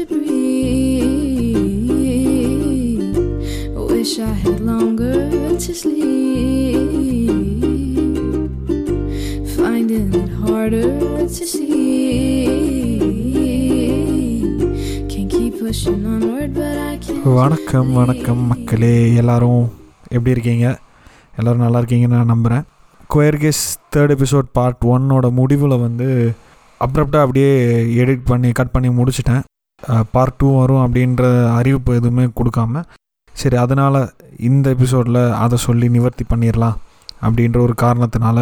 to breathe. Wish I had longer to sleep. Finding it harder to see. Can't keep pushing onward, but I can't. வணக்கம் வணக்கம் மக்களே எல்லாரும் எப்படி இருக்கீங்க எல்லோரும் நல்லா இருக்கீங்கன்னு நான் நம்புகிறேன் குயர்கேஸ் தேர்ட் எபிசோட் பார்ட் ஒன்னோட முடிவில் வந்து அப்ரப்டாக அப்படியே எடிட் பண்ணி கட் பண்ணி முடிச்சிட்டேன் பார்ட் டூ வரும் அப்படின்ற அறிவிப்பு எதுவுமே கொடுக்காம சரி அதனால் இந்த எபிசோடில் அதை சொல்லி நிவர்த்தி பண்ணிடலாம் அப்படின்ற ஒரு காரணத்தினால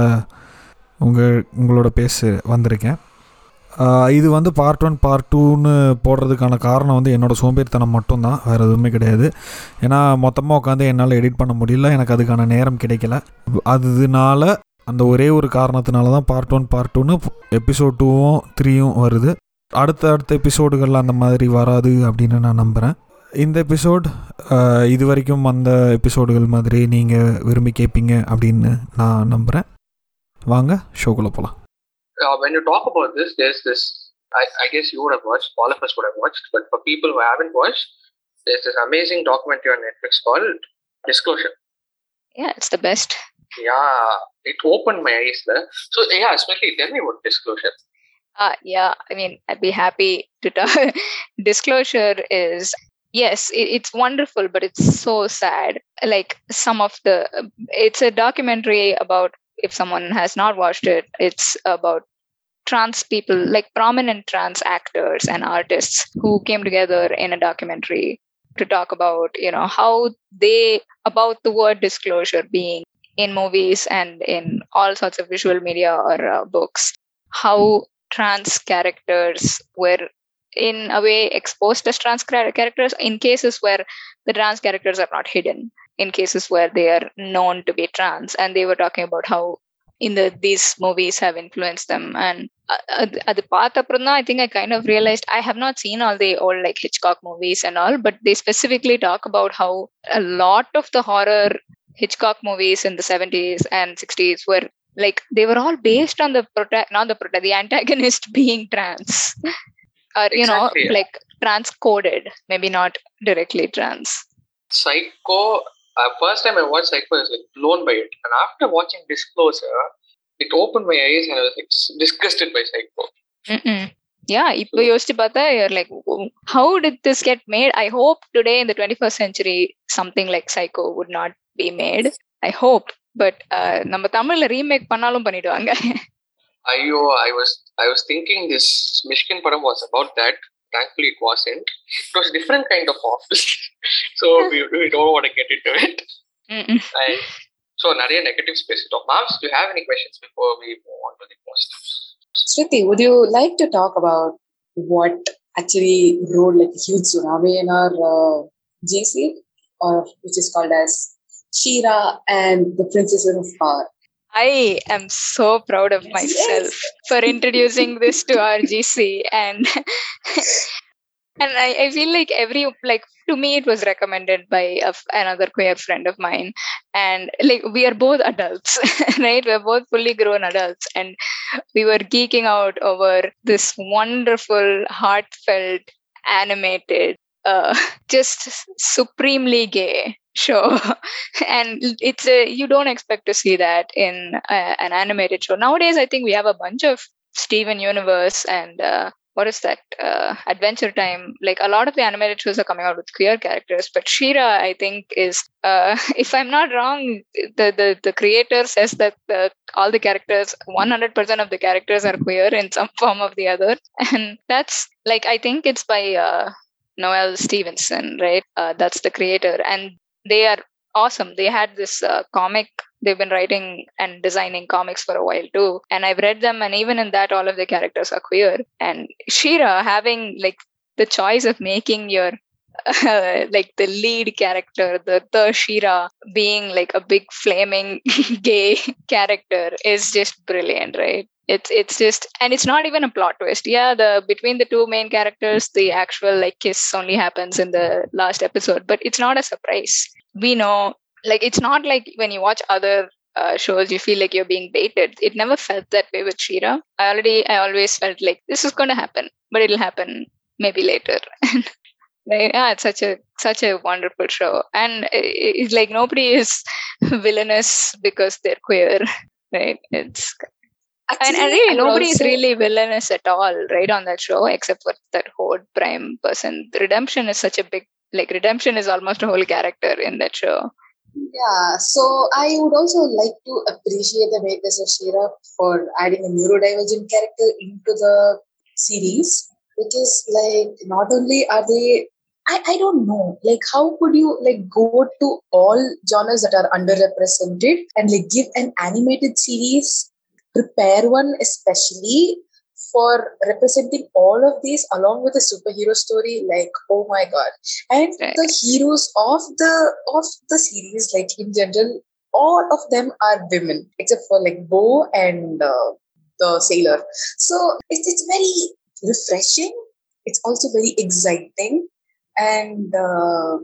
உங்கள் உங்களோட பேச வந்திருக்கேன். இது வந்து பார்ட் ஒன் பார்ட் டூன்னு போடுறதுக்கான காரணம் வந்து என்னோடய சோம்பேறித்தனம் மட்டும்தான் வேறு எதுவுமே கிடையாது. ஏன்னா மொத்தமாக உட்காந்து என்னால் எடிட் பண்ண முடியல எனக்கு அதுக்கான நேரம் கிடைக்கல. அதனால அந்த ஒரே ஒரு காரணத்தினால தான் பார்ட் ஒன் பார்ட் டூன்னு எபிசோட் டூவும் த்ரீயும் வருது. அடுத்த அடுத்த எபிசோடுகள் அந்த மாதிரி வராது அப்படின்னு நான் நம்புகிறேன் இந்த எபிசோட் இது வரைக்கும் வந்த எபிசோடுகள் மாதிரி நீங்கள் விரும்பி கேட்பீங்க அப்படின்னு நான் நம்புகிறேன் வாங்க ஷோக்குள்ளே போகலாம் uh, when you talk about this, there's this. I, I guess you would have watched. All of us would have watched. But for people who haven't watched, there's this amazing documentary on Netflix called Disclosure. Yeah, it's the best. Yeah, it opened my eyes there. So yeah, especially tell me about Disclosure. Uh, yeah, I mean, I'd be happy to talk. Disclosure is, yes, it, it's wonderful, but it's so sad. Like some of the, it's a documentary about, if someone has not watched it, it's about trans people, like prominent trans actors and artists who came together in a documentary to talk about, you know, how they, about the word disclosure being in movies and in all sorts of visual media or uh, books, how trans characters were in a way exposed as trans char- characters in cases where the trans characters are not hidden in cases where they are known to be trans and they were talking about how in the these movies have influenced them and அது பார்த்த அப்புறம் தான் I think I kind of realized I have not seen all the old like Hitchcock movies and all but they specifically talk about how a lot of the horror Hitchcock movies in the 70s and 60s were like they were all based on the prota- not the prota- the antagonist being trans or you know Exactly, yeah. like trans coded maybe not directly trans Psycho. Uh, first time I watched Psycho, I was like blown by it, and after watching Disclosure, it opened my eyes, and I was like s- disgusted by Psycho. Mm-mm. yeah இப்போ யோசிச்சு பார்த்தா you're like "Oh, how did this get made i hope today in the 21st century something like psycho would not be made i hope but uh, நம்ம தமிழ்ல remake பண்ணாலும் பண்ணிடுவாங்க Ayo, I was I was thinking this Mishkin Padam was about that. Thankfully, it wasn't. It was a different kind of office. so we, we don't want to get into it. Mm-mm. And so, நிறைய negative space to talk. Mams, do you have any questions before we move on to the positives? Shruti, would you like to talk about what actually rode like a huge tsunami in our uh, GC, or which is called as Shira and the Princesses of Power? I am so proud of myself for introducing this to our GC and and I, I feel like every like to me it was recommended by a another queer friend of mine. And like we are both adults right? We're both fully grown adults. And we were geeking out over this wonderful heartfelt animated uh just supremely gay show. And it's a you don't expect to see that in uh, an animated show. Nowadays i think we have a bunch of steven universe and uh, what is that uh, adventure time. Like a lot of the animated shows are coming out with queer characters but she-ra i think is uh, if i'm not wrong the the, the creator says that the, all the characters 100% of the characters are queer in some form of the other. And that's like i think it's by uh, noelle stevenson right? Uh, that's the creator. And they are awesome. They had this uh, comic they've been writing and designing comics for a while too and i've read them and even in that all of the characters are queer. And she-ra having like the choice of making your uh, like the lead character the the she-ra being like a big flaming gay character is just brilliant right it's it's just and it's not even a plot twist yeah the between the two main characters the actual like kiss only happens in the last episode but it's not a surprise we know like it's not like when you watch other uh, shows you feel like you're being baited it never felt that way with she-ra i already i always felt like this is going to happen but it'll happen maybe later. right? Yeah, it's such a such a wonderful show, and it's like nobody is villainous because they're queer, right? It's and, and really nobody is really villainous at all, right? On that show, except for that Horde Prime person. Redemption is such a big like redemption is almost a whole character in that show. Yeah, so I would also like to appreciate the makers of She-Ra for adding a neurodivergent character into the series because, like, not only are they, I, I don't know, like, how could you like go to all genres that are underrepresented and like give an animated series, prepare one especially for representing all of these along with a superhero story? Like, oh my god! and Right. the heroes of the of the series like in general all of them are women except for like bow and uh, the sailor so it's, it's very refreshing it's also very exciting and uh,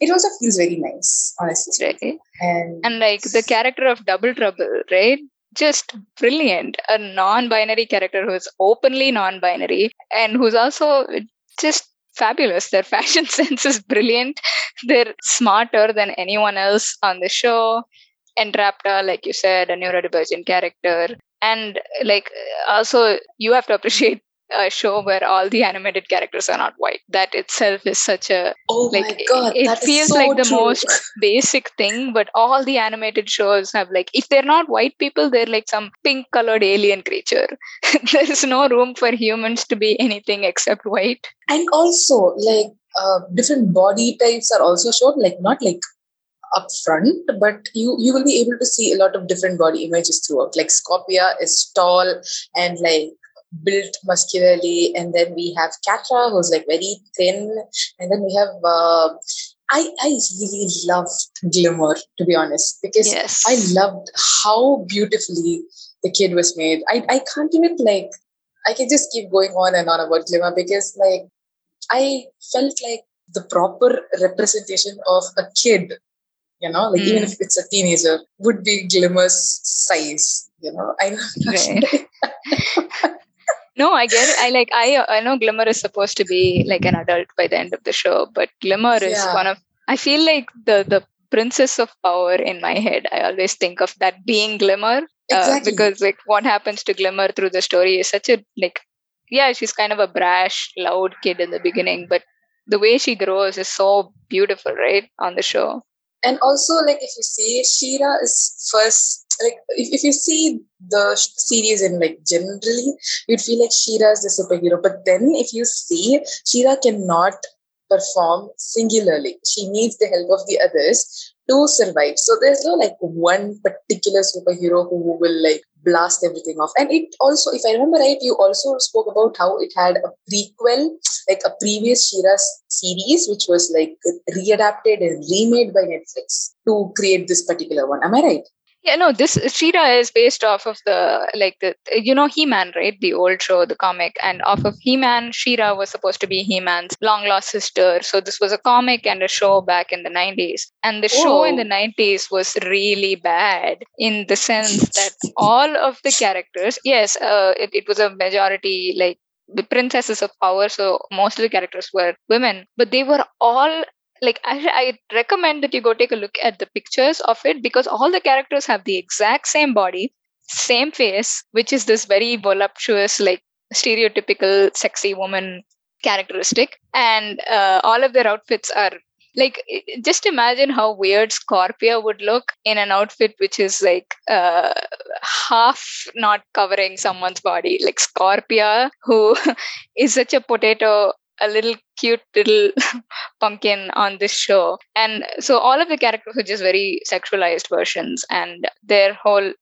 it also feels very nice honestly Right? and, and like the character of double trouble right just brilliant. A non-binary character who's openly non-binary and who's also just fabulous. Their fashion sense is brilliant. They're smarter than anyone else on the show entrapta uh, like you said a neurodivergent character. And like also you have to appreciate a show where all the animated characters are not white. That itself is such a oh like, my god it that is feels so like the true. most basic thing but all the animated shows have like if they're not white people they're like some pink colored alien creature. There's no room for humans to be anything except white. And also like uh, different body types are also shown like not like up front but you you will be able to see a lot of different body images throughout. Like scorpia is tall and like built muscularly and then we have catra who's like very thin and then we have uh, i i really loved glimmer to be honest because yes I loved how beautifully the kid was made. I, I can't even like I can just keep going on and on about Glimmer because like I felt like the proper representation of a kid, you know, like even Mm. if it's a teenager, would be Glimmer's size. You know, I Right. no i get it. I like i i know glimmer is supposed to be like an adult by the end of the show but glimmer is Yeah. one of i feel like the the princess of power in my head i always think of that being glimmer uh, because like what happens to glimmer through the story is such a like yeah she's kind of a brash loud kid in the beginning but the way she grows is so beautiful right on the show. And also like if you see she-ra is first like if, if you see the series in like generally you'd feel like she-ra is the superhero but then if you see she-ra cannot perform singularly she needs the help of the others to survive so there's no like one particular superhero who will like blast everything off and it also if i remember right you also spoke about how it had a prequel like a previous She-Ra series, which was like readapted and remade by Netflix to create this particular one. Am I right? Yeah, no, this She-Ra is based off of the like the you know He-Man, right? The old show, the comic, and off of He-Man, She-Ra was supposed to be He-Man's long lost sister. So this was a comic and a show back in the 90s. And the show in the 90s was really bad in the sense that all of the characters, yes, uh, it, it was a majority like the princesses of power, so most of the characters were women, but they were all like I, I recommend that you go take a look at the pictures of it because all the characters have the exact same body same face which is this very voluptuous like stereotypical sexy woman characteristic. And uh, all of their outfits are like just imagine how weird scorpia would look in an outfit which is like uh, half not covering someone's body. Like scorpia who is such a potato a little cute little pumpkin on this show. And so all of the characters are just very sexualized versions, and their whole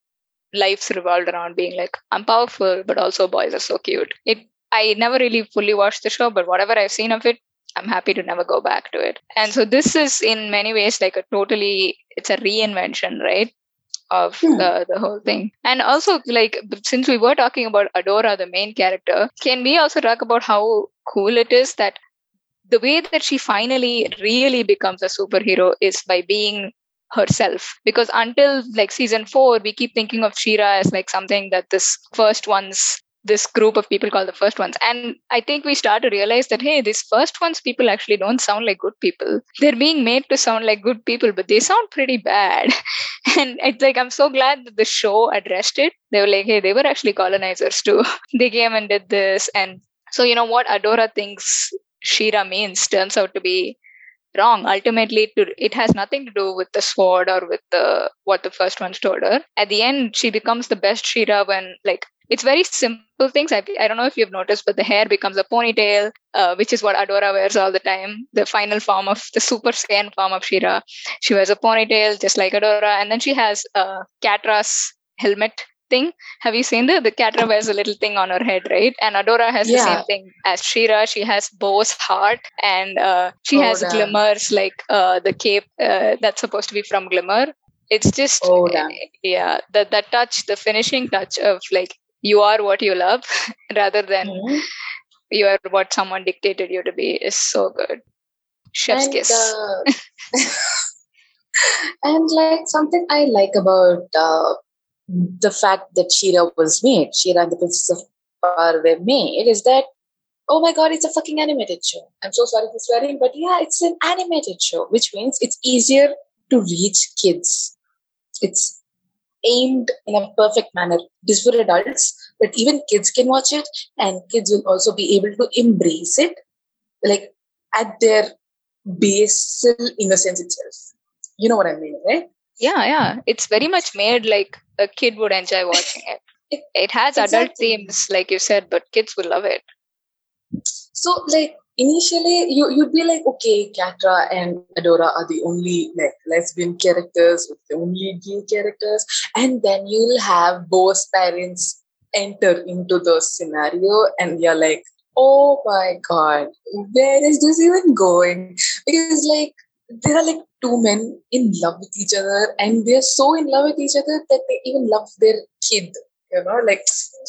lives revolved around being like, I'm powerful, but also boys are so cute. It I never really fully watched the show, but whatever I've seen of it, I'm happy to never go back to it. And so this is in many ways like a totally it's a reinvention, right? Of Hmm. the, the whole thing. And also like since we were talking about Adora, the main character, can we also talk about how cool it is that the way that she finally really becomes a superhero is by being herself because until like season 4 we keep thinking of she-ra as like something that this first one's this group of people called the first ones. And I think we start to realize that, hey, these first ones people actually don't sound like good people. They're being made to sound like good people, but they sound pretty bad. and it's like, I'm so glad that the show addressed it. They were like, hey, they were actually colonizers too. they came and did this. And so, you know, what Adora thinks She-Ra means turns out to be wrong ultimately to, it has nothing to do with the sword or with the what the first one told her at the end she becomes the best She-Ra when like it's very simple things. I, I don't know if you've noticed, but the hair becomes a ponytail, uh, which is what Adora wears all the time. The final form of the Super Saiyan form of She-Ra. She wears a ponytail just like Adora, and then she has a Catra's helmet thing. Have you seen the the Catra wears a little thing on her head, right? And Adora has Yeah. the same thing as She-Ra. She has Bow's heart, and uh, she Oh, has damn. glimmers like uh, the cape uh, that's supposed to be from Glimmer. It's just Oh, yeah, that the touch, the finishing touch of like you are what you love rather than Mhm. you are what someone dictated you to be is so good. Chef's and, kiss. uh, and like something I like about uh, the fact that She-Ra was made, She-Ra and the Princess of Power were made, is that oh my god, it's a fucking animated show. I'm so sorry for swearing, but yeah, it's an animated show, which means it's easier to reach kids. It's aimed in a perfect manner. It is for adults, but even kids can watch it, and kids will also be able to embrace it, like at their basal innocence itself. You know what I mean, right? Yeah, yeah. It's very much made like a kid would enjoy watching it. It- It has adult themes, like you said, but kids will love it. So, like initially, you you'd be like, okay, catra and Adora are the only like lesbian characters, the only gay characters, and then you'll have both parents enter into the scenario, and you're like, oh my god, where is this even going? Because like there are like two men in love with each other, and they're so in love with each other that they even love their kid. You know, like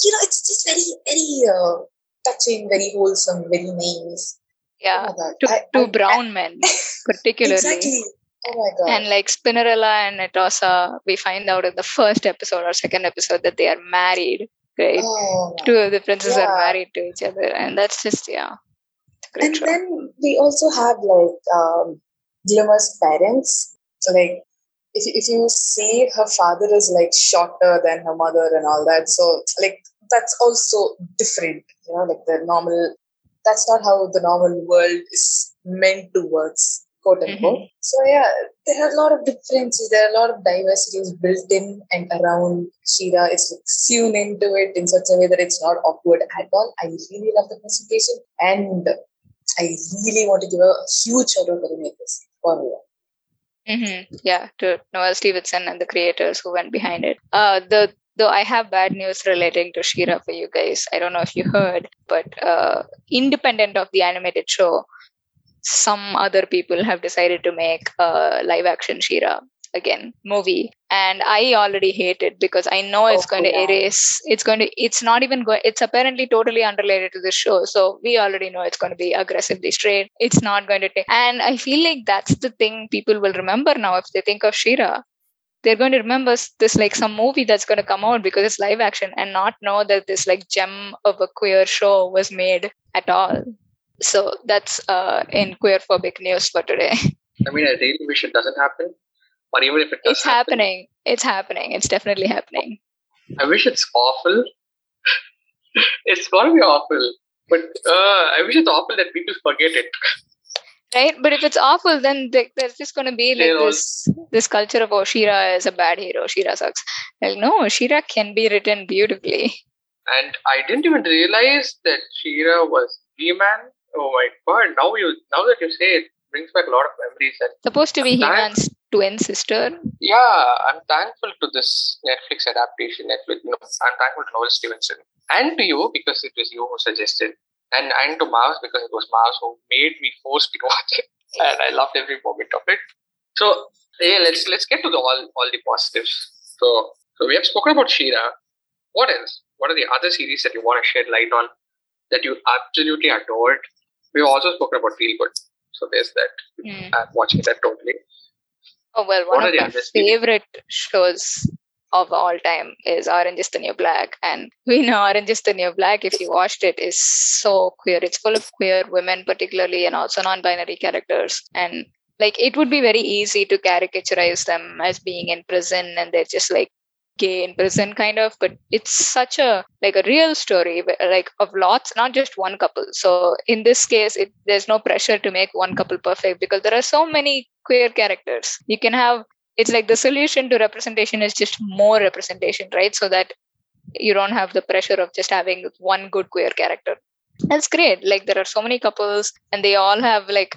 you know, it's just very, very uh, touching, very wholesome, very nice. Yeah. Oh Two, I- two I- brown men, particularly. Exactly. Oh my god. And like Spinnerella and Netossa, we find out in the first episode or second episode that they are married, right? oh, Two of the princes are married to each other, and that's just yeah, it's a great and show. then we also have like um, Glimmer's parents. So like if you, if you see her father is like shorter than her mother and all that, so like that's also different. You know, like the normal. That's not how the normal world is meant to work, quote unquote. Mhm. So yeah, there are a lot of differences. There are a lot of diversities built in and around She-Ra. It's like sewn into it in such a way that it's not awkward at all. I really love the presentation, and I really want to give a huge shout out to the makers for real. Mm-hmm. Yeah, to Noelle Stevenson and the creators who went behind it. Uh, the though I have bad news relating to She-Ra for you guys. I don't know if you heard, but uh, independent of the animated show, some other people have decided to make a live action She-Ra again movie. And i already hate it because i know it's Oh, going to erase it's going to it's not even going it's apparently totally unrelated to the show. So we already know it's going to be aggressively straight it's not going to take and i feel like that's the thing people will remember now if they think of she-ra. They're going to remember this like some movie that's going to come out because it's live action and not know that this like gem of a queer show was made at all. So that's uh in queer phobic news for today. I mean, I really wish it doesn't happen. Or even if it does it's happen, happening it's happening it's definitely happening I wish it's awful. it's gonna be awful. But uh, I wish it's awful that people forget it. right but if it's awful then th- there's just going to be like this this culture of oh she-ra is a bad hero she-ra sucks like no she-ra can be written beautifully And I didn't even realize that She-Ra was He-Man. Oh my god! Now you, now that you say it, brings back a lot of memories. And supposed to be he-man's twin sister yeah, I'm thankful to this Netflix adaptation. Netflix, no, I'm thankful to Noelle Stevenson and to you because it was you who suggested, and and to Mars because it was Mars who made me force me to watch it, and I loved every moment of it. So yeah, let's let's get to the all all the positives. So so we have spoken about She-Ra. What else? What are the other series that you want to shed light on that you absolutely adored? We've also spoken about Feel Good. So there's that. Hmm. I'm watching that totally. Oh well one are of my favorite shows of all time is Orange is the New Black. And we know Orange is the New Black, if you watched it, is so queer. It's full of queer women, particularly, and also non binary characters. And like it would be very easy to caricaturize them as being in prison and they're just like gay in prison kind of but it's such a like a real story like of lots not just one couple. So in this case it, there's no pressure to make one couple perfect because there are so many queer characters. You can have it's like the solution to representation is just more representation right? So that you don't have the pressure of just having one good queer character. That's great. Like there are so many couples and they all have like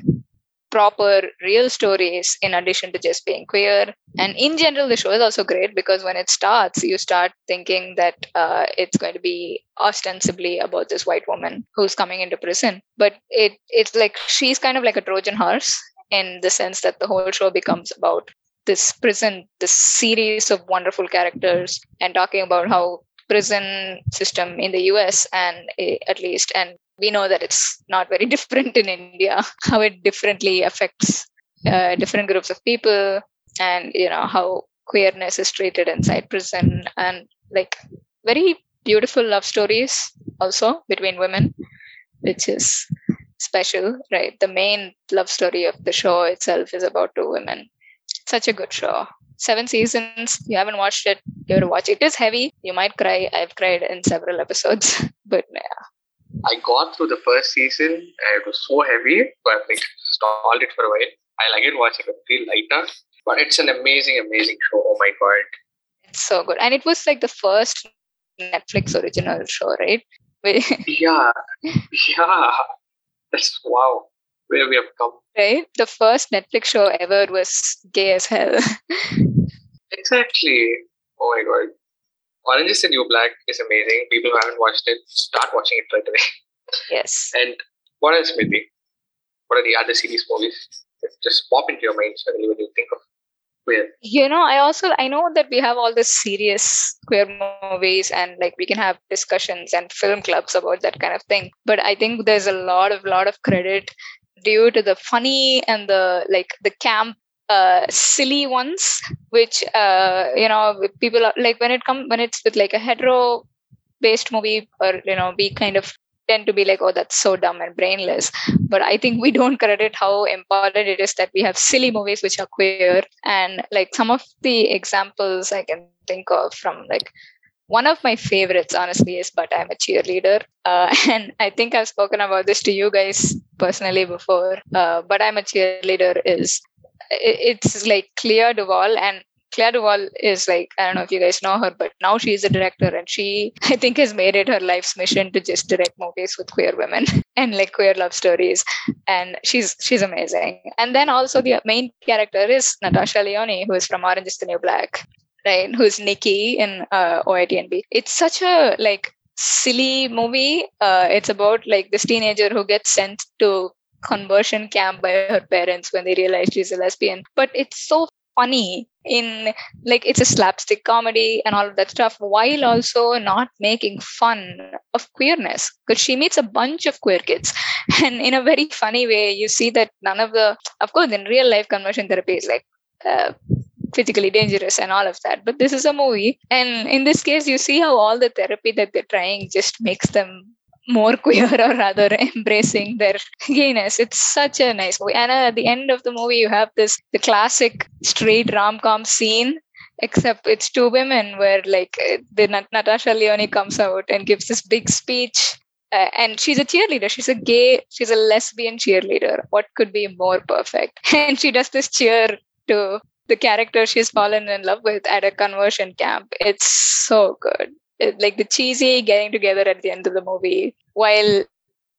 proper real stories in addition to just being queer. And in general the show is also great because when it starts you start thinking that uh, it's going to be ostensibly about this white woman who's coming into prison. But it it's like she's kind of like a trojan horse in the sense that the whole show becomes about this prison this series of wonderful characters and talking about how prison system in the US and uh, at least and we know that it's not very different in India, how it differently affects uh, different groups of people, and you know how queerness is treated inside prison, and like very beautiful love stories also between women, which is special, right? The main love story of the show itself is about two women. Such a good show. Seven seasons. You haven't watched it, you have to watch it. It is heavy. You might cry. I've cried in several episodes, but yeah, I got through the first season and it was so heavy, but I like stalled it for a while. I'll again watch it and feel lighter. But it's an amazing, amazing show. Oh my god. It's so good. And it was like the first Netflix original show, right? yeah. Yeah. That's wow. Where we have come. Right? The first Netflix show ever was gay as hell. exactly. Oh my god. Orange is the New Black is amazing. People who haven't watched it, start watching it right away. Yes. And what else, Smriti? What are the other series movies that just pop into your mind suddenly when you think of queer? You know, I also I know that we have all the serious queer movies and like we can have discussions and film clubs about that kind of thing. But I think there's a lot of lot of credit due to the funny and the like the camp uh, silly ones, which uh, you know people are, like when it comes when it's with like a hetero based movie, or you know we kind of tend to be like, oh, that's so dumb and brainless. But I think we don't credit how important it is that we have silly movies which are queer. And like some of the examples I can think of from like one of my favorites, honestly, is But I'm a Cheerleader. Uh, and I think I've spoken about this to you guys personally before. Uh, but I'm a Cheerleader is it's like Clea DuVall and Clea DuVall is like I don't know if you guys know her, but now she's a director and she I think has made it her life's mission to just direct movies with queer women and like queer love stories. And she's she's amazing. And then also the main character is Natasha Lyonne, who is from Orange is the New Black, right? Who's Nikki in uh, OITNB. It's such a like silly movie. Uh, it's about like this teenager who gets sent to conversion camp by her parents when they realize she's a lesbian. But it's so funny in like it's a slapstick comedy and all of that stuff while also not making fun of queerness. Because she meets a bunch of queer kids. And in a very funny way you see that none of the of course in real life conversion therapy is like uh, physically dangerous and all of that. But this is a movie. And in this case you see how all the therapy that they're trying just makes them more queer or rather embracing their gayness. It's such a nice movie. And at the end of the movie, you have this the classic straight rom com scene, except it's two women where like the Natasha Lyonne comes out and gives this big speech. Uh, and she's a cheerleader. She's a gay, she's a lesbian cheerleader. What could be more perfect? And she does this cheer to the character she's fallen in love with at a conversion camp. It's so good like the cheesy getting together at the end of the movie while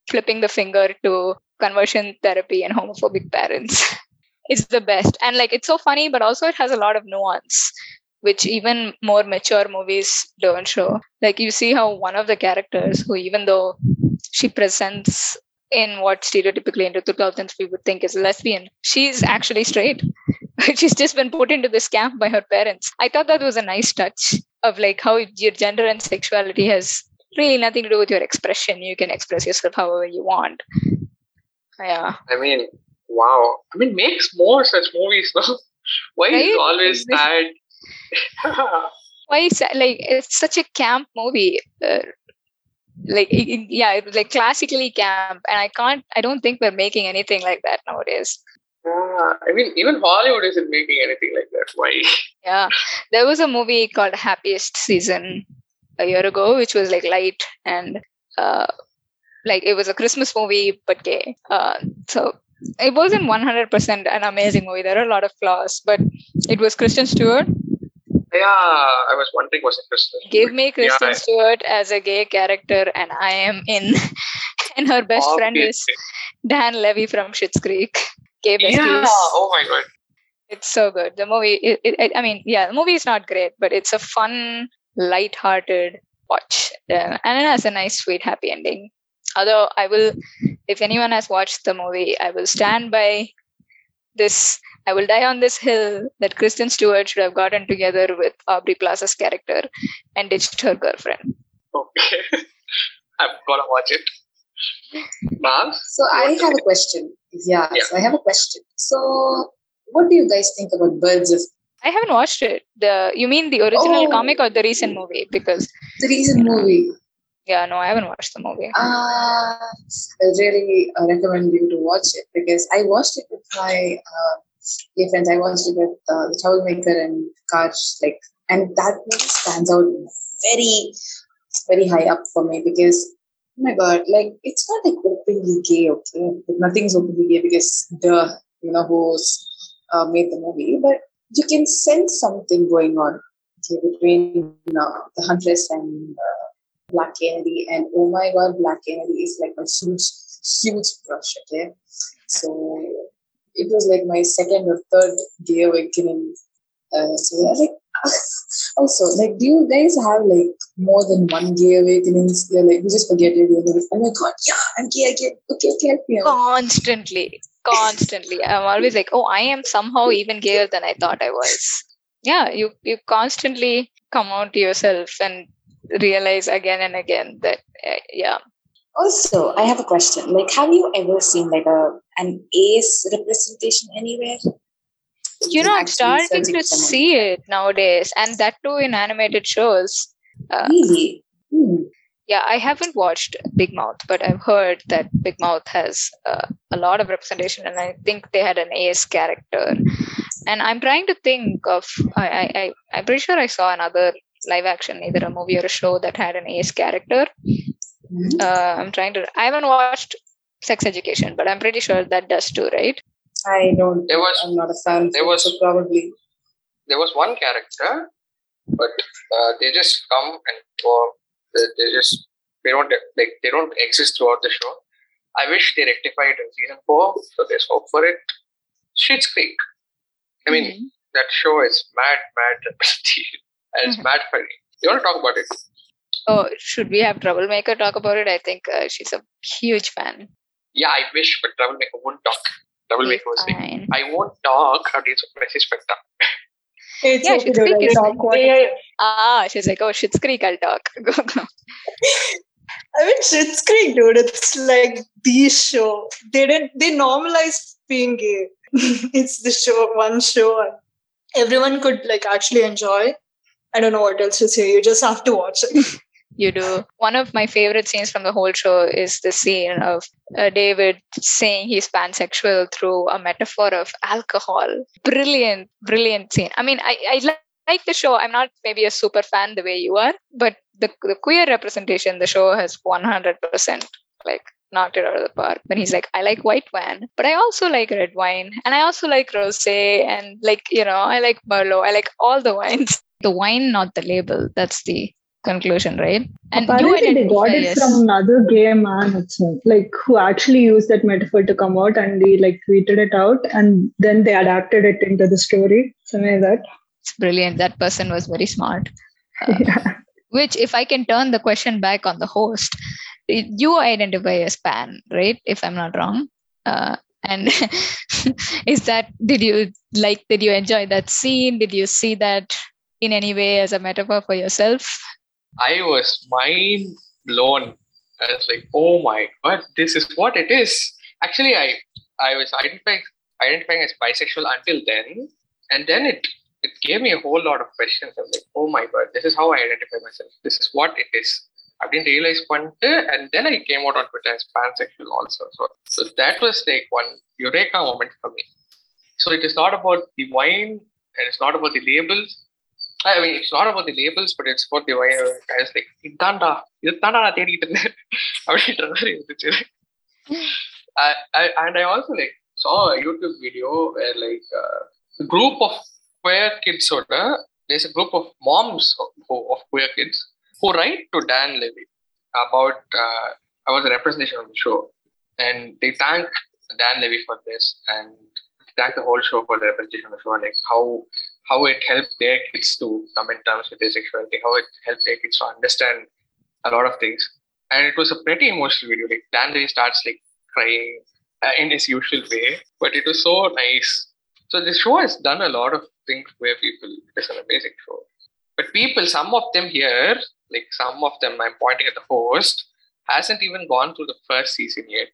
flipping the finger to conversion therapy and homophobic parents it's the best. And like it's so funny but also it has a lot of nuance which even more mature movies don't show. Like you see how one of the characters who even though she presents in what stereotypically in the 2000s we would think is lesbian she's actually straight. She's just been put into this camp by her parents. I thought that was a nice touch of like how your gender and sexuality has really nothing to do with your expression. You can express yourself however you want. Yeah. I mean, wow. I mean, makes more such movies, no? Why right? is always sad? why is that, like it's such a camp movie uh, like yeah it was like classically camp and i can't i don't think we're making anything like that nowadays Uh, I mean, even Hollywood isn't making anything like that. Why? yeah there was a movie called happiest season a year ago which was like light and uh like it was a christmas movie but gay uh so it wasn't 100% an amazing movie there are a lot of flaws but it was kristen stewart Yeah, I was wondering, was it Kristen? give me kristen Yeah. stewart as a gay character and i am in and her best friend is dan levy from Schitt's creek gay besties Yeah. Oh my god. it's so good the movie it, it, it- i mean yeah the movie is not great but it's a fun light-hearted watch uh, and it has a nice sweet happy ending although i will if anyone has watched the movie i will stand by this i will die on this hill that kristen stewart should have gotten together with aubrey plaza's character and ditched her girlfriend Okay. I'm gonna watch it. Mars? So I have a question. Yeah, Yeah. so I have a question. So what do you guys think about Birds of i haven't watched it the you mean the original Oh. comic or the recent movie because the recent movie? yeah no i haven't watched the movie Uh, I really uh, recommend you to watch it because I watched it with my uh, dear friends. I watched it with uh, the Troublemaker and Karsh, like, and that movie stands out very, very high up for me because, oh my god, like, it's not like openly gay, okay? Nothing's openly gay because the, you know, who's uh, made the movie, but you can sense something going on okay, between uh, the Huntress and uh, Black Canary, and oh my god, Black Canary is like a huge, huge crush. Okay, so it was like my second or third gay awakening. Uh, so yeah, like also, like, do you guys have like more than one gay awakenings? You're like, you just forget it. You're like, oh my god, yeah, I'm gay again. Okay, okay, help me out. constantly constantly i'm always like oh i am somehow even gayer than i thought i was yeah you you constantly come out to yourself and realize again and again that uh, yeah Also, I have a question. Like, have you ever seen like a an ace representation anywhere? You know i'm starting to see it nowadays and that too in animated shows uh, Really? Hmm. yeah i haven't watched big mouth but i've heard that big mouth has uh, a lot of representation and i think they had an ace character and i'm trying to think of i i, I i'm pretty sure i saw another live action either a movie or a show that had an ace character Hmm. uh, i'm trying to i haven't watched sex education but i'm pretty sure that does too right I don't. There was- I'm not a fan. there was- so probably. There was one character, but uh, they just come and go. They, they just they don't like they don't exist throughout the show. I wish they rectify it in season four, so there's hope for it. Schitt's Creek. I mean, Mhm. that show is mad, mad representation, and it's Mhm. mad funny. You want to talk about it? oh should we have troublemaker talk about it i think uh, she's a huge fan Yeah, I wish, but Troublemaker won't talk. Troublemaker was like, Fine. I won't talk. How do you message Spectre? It's Yeah, okay, she's dude, speaking. I talk ah she's like oh schitt's creek i'll talk go go I mean, Schitt's Creek, dude. It's like the show. They didn't. They normalized being gay. it's the show, one show, everyone could like actually enjoy. I don't know what else to say. You just have to watch it. You do. One of my favorite scenes from the whole show is the scene of uh, David saying he's pansexual through a metaphor of alcohol. Brilliant, brilliant scene. I mean, I, I li- like the show. I'm not maybe a super fan the way you are, but the, the queer representation, the show has 100% like knocked it out of the park. When he's like, I like white wine, but I also like red wine, and I also like rosé, and like, you know, I like Merlot. I like all the wines. The wine, not the label. That's the conclusion, right? And you Apparently, they got it from another gay man, like who actually used that metaphor to come out, and he like tweeted it out, and then they adapted it into the story, something like that. It's brilliant. That person was very smart. Uh, Yeah. which, if I can turn the question back on the host, you identify as pan, right? If I'm not wrong. Uh, and is that did you like? Did you enjoy that scene? Did you see that in any way as a metaphor for yourself? I was mind blown. I was like, oh my god, this is what it is. Actually, I I was identifying identifying as bisexual until then, and then it it gave me a whole lot of questions. I'm like, oh my god, this is how I identify myself. This is what it is. I didn't realize one, and then I came out on Twitter as pansexual also. So, so that was like one eureka moment for me. So it is not about the wine, and it's not about the labels. I mean, it's not about the labels, but it's about the wine. I was like, இதுதான்டா இதுதான்டா நான் தேடிட்டு இருந்தேன் அப்படின்ற மாதிரி இருந்துச்சு I, I, and I also like saw a YouTube video where like uh, a group of queer kids order there's a group of moms of, of queer kids who write to Dan Levy about uh, about the representation of the show, and they thank Dan Levy for this and thank the how it helped their kids to come in terms with their sexuality, how it helped their kids to understand a lot of things. And it was a pretty emotional video. Like Dan Levy starts like crying uh, in his usual way, but it was so nice. So the show has done a lot of things where people. It's an amazing show. But people, some of them here, like some of them, I'm pointing at the host, hasn't even gone through the first season yet.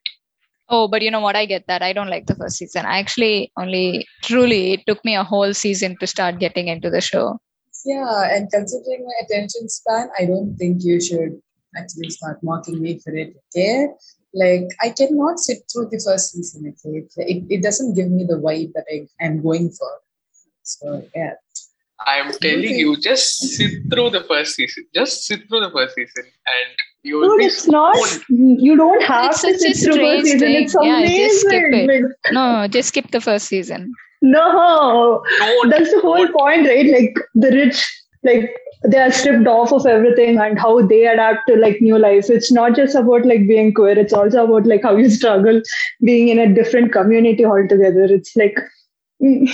Oh, but you know what? I get that. I don't like the first season. I actually only truly it took me a whole season to start getting into the show. Yeah, and considering my attention span, I don't think you should actually start mocking me for it. Okay, like I cannot sit through the first season. Okay, it, it, it doesn't give me the vibe that I am going for. So yeah, I'm telling you, just sit through the first season. Just sit through the first season, and you will No, be it's not. You don't have It's to such a sit through strange first season. thing. It's Yeah, just skip it. Like, No, just skip the first season. no, Don't, that's the whole don't. point, right? Like the rich, like they are stripped off of everything and how they adapt to like new life. It's not just about like being queer. It's also about like how you struggle being in a different community altogether. It's like. Mm,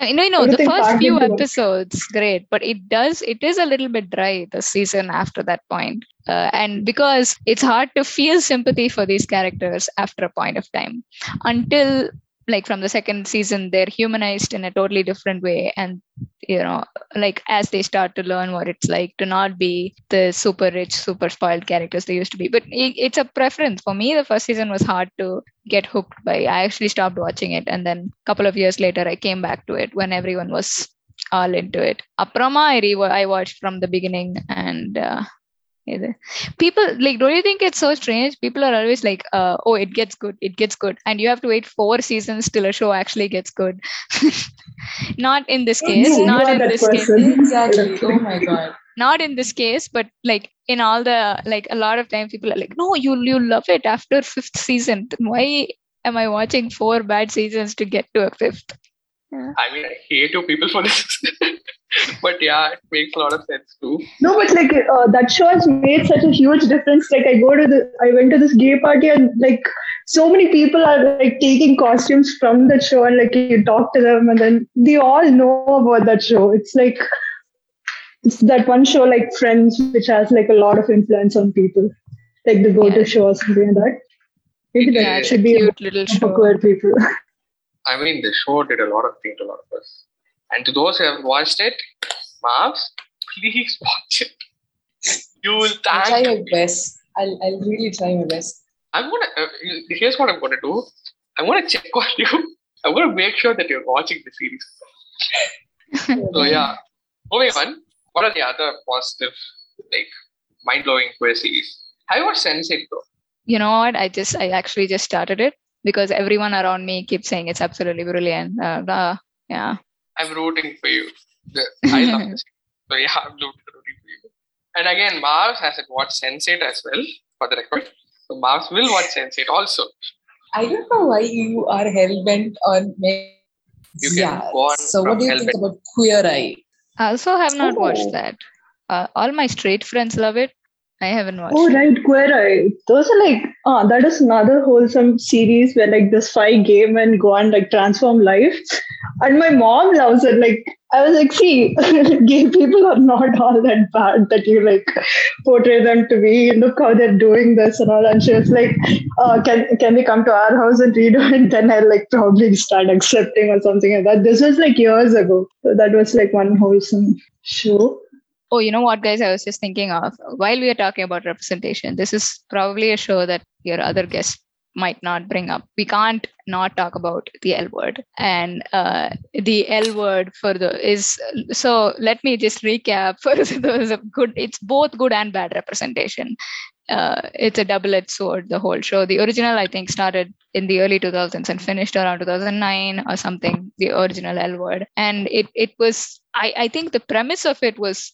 Uh, You know, you the first few episodes, great, but it does, it is a little bit dry the season after that point. Uh, and because it's hard to feel sympathy for these characters after a point of time until like from the second season they're humanized in a totally different way. And you know like as they start to learn what it's like to not be the super rich super spoiled characters they used to be. But it, it's a preference. For me the first season was hard to get hooked by. I actually stopped watching it. And then a couple of years later i came back to it when everyone was all into it. Aprama i re- i watched from the beginning. And uh, people like don't you think it's so strange? People are always like uh, oh it gets good it gets good and you have to wait four seasons till a show actually gets good. Not in this case you not in that this case. exactly. oh my god. not in this case but like in all the like a lot of times people are like no you you love it after fifth season. Why am i watching four bad seasons to get to a fifth? I mean, I hate you people for this, but yeah, it makes a lot of sense too. No, but like uh, that show has made such a huge difference. Like I go to the, I went to this gay party and like so many people are like taking costumes from that show and like you talk to them and then they all know about that show. It's like it's that one show like Friends, which has like a lot of influence on people. Like the go-to Yeah. show or something like that. Maybe that yeah it's a should be cute little for show queer people. I mean, the show did a lot of things to a lot of us. And to those who haven't watched it, Mavs, please watch it. You will thank. I'll try thank. my best. I'll, I'll really try my best. I'm gonna. Uh, here's what I'm gonna do. I'm gonna check on you. I'm gonna make sure that you're watching the series. So yeah, moving on. What are the other positive, like, mind-blowing queer series? Have you watched Sense8 though? you know what i just i actually just started it because everyone around me keeps saying it's absolutely brilliant uh, uh, yeah I'm rooting for you. The, I love this. So yeah, I'm rooting rooting for you. And again, Mars hasn't watched Sense8 as well, for the record. So Mars will watch Sense8 also. I don't know why you are hell bent on me. You can yeah. go on So, from what do you think about Queer Eye? i also have not Oh. watched that uh, all my straight friends love it i haven't watched Oh it. right, Queer Eye. Those are like ah, that is another wholesome series where like this five game men go and like transform life. And my mom loves it. Like I was like, see, gay people are not all that bad that you like portray them to be. Look how they're doing this and all. And she was like, uh, can can they come to our house and redo it? Then I like probably start accepting or something like that. This was like years ago. So that was like one wholesome show. Oh you know what guys i was just thinking of while we are talking about representation this is probably a show that your other guest might not bring up. We can't not talk about the L word. And uh, the L word for the is so let me just recap for those good it's both good and bad representation. Uh, it's a double-edged sword, the whole show. The original, I think, started in the early 2000s and finished around 2009 or something, the original L word. And it, it was, I, I think the premise of it was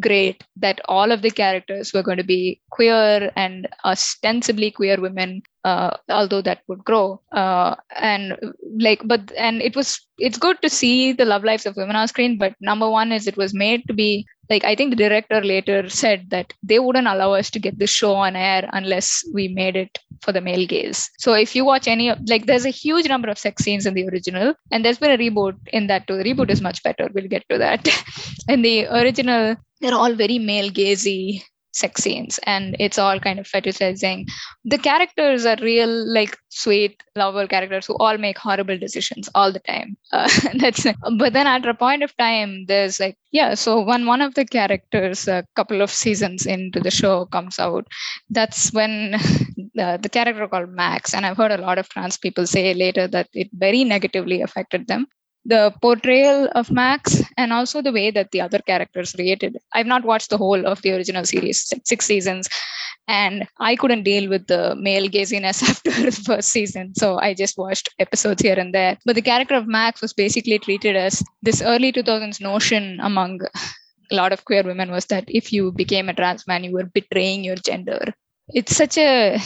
great that all of the characters were going to be queer and ostensibly queer women uh, although that would grow. Uh, and like but and it was it's good to see the love lives of women on screen but number one is it was made to be like i think the director later said that they wouldn't allow us to get the show on air unless we made it for the male gaze. So if you watch any like there's a huge number of sex scenes in the original and there's been a reboot in that too. The reboot is much better. We'll get to that. In the original they're all very male gazy sex scenes and it's all kind of fetishizing. The characters are real like sweet lovable characters who all make horrible decisions all the time. Uh, that's but then at a point of time there's like yeah so when one of the characters a couple of seasons into the show comes out that's when the, the character called max and i've heard a lot of trans people say later that it very negatively affected them the portrayal of Max and also the way that the other characters related. I've not watched the whole of the original series, six seasons, and I couldn't deal with the male gaziness after the first season. So I just watched episodes here and there. But the character of Max was basically treated as this early 2000s notion among a lot of queer women was that if you became a trans man, you were betraying your gender. It's such a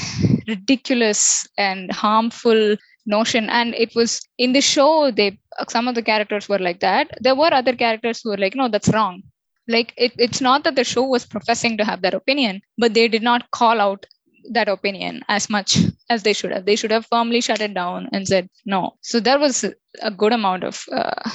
ridiculous and harmful notion. And it was in the show they some of the characters were like that. There were other characters who were like no that's wrong. Like it, it's not that the show was professing to have that opinion but they did not call out that opinion as much as they should have. They should have firmly shut it down and said no. So there was a good amount of uh,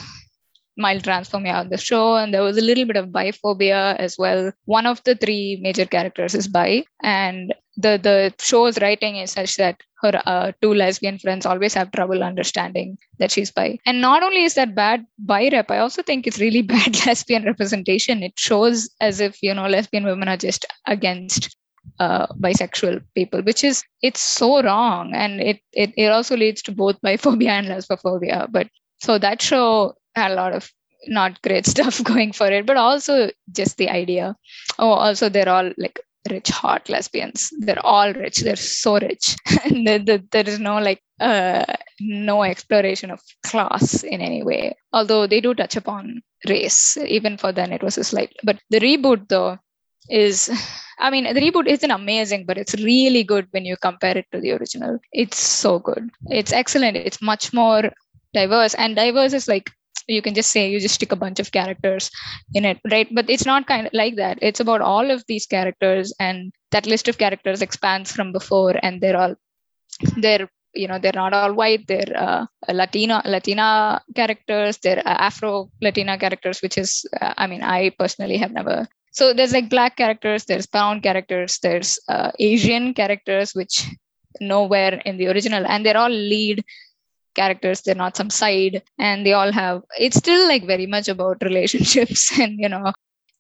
mild transphobia on the show and there was a little bit of biphobia as well. One of the three major characters is bi and the the show's writing is such that her uh, two lesbian friends always have trouble understanding that she's bi. And not only is that bad bi rep i also think it's really bad lesbian representation. It shows as if you know lesbian women are just against uh, bisexual people, which is it's so wrong, and it, it it also leads to both biphobia and lesbophobia. But so that show a lot of not great stuff going for it, but also just the idea. Oh, also they're all like rich, hot lesbians. They're all rich. They're so rich. there, there is no like uh, no exploration of class in any way. Although they do touch upon race, even for then it was a slight. But the reboot though is I mean, the reboot isn't amazing, but it's really good when you compare it to the original. It's so good. It's excellent. It's much more diverse, and diverse is like you can just say you just stick a bunch of characters in it right? But it's not kind of like that. It's about all of these characters and that list of characters expands from before and they're all they're you know they're not all white. They're uh, latina latina characters. They're uh, afro latina characters which is uh, i mean i personally have never so there's like black characters there's brown characters there's uh, asian characters which nowhere in the original and they're all lead characters they're not some side and they all have it's still like very much about relationships and you know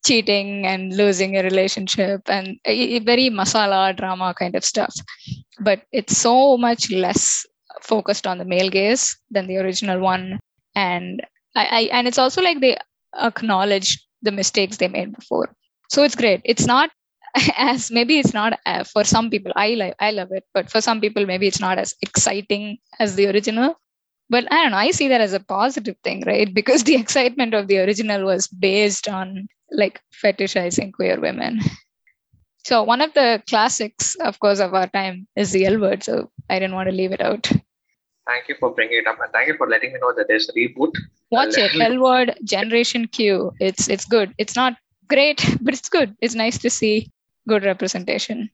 cheating and losing a relationship and a, very masala drama kind of stuff. But it's so much less focused on the male gaze than the original one. And I, I and it's also like they acknowledge the mistakes they made before. So it's great. It's not as maybe it's not uh, for some people i like i love it but for some people maybe it's not as exciting as the original but i don't know i see that as a positive thing right? Because the excitement of the original was based on like fetishizing queer women. So one of the classics of course of our time is the l word so i didn't want to leave it out. Thank you for bringing it up and thank you for letting me know that there's a reboot. watch it l word generation q. It's it's good. It's not great but it's good. It's nice to see good representation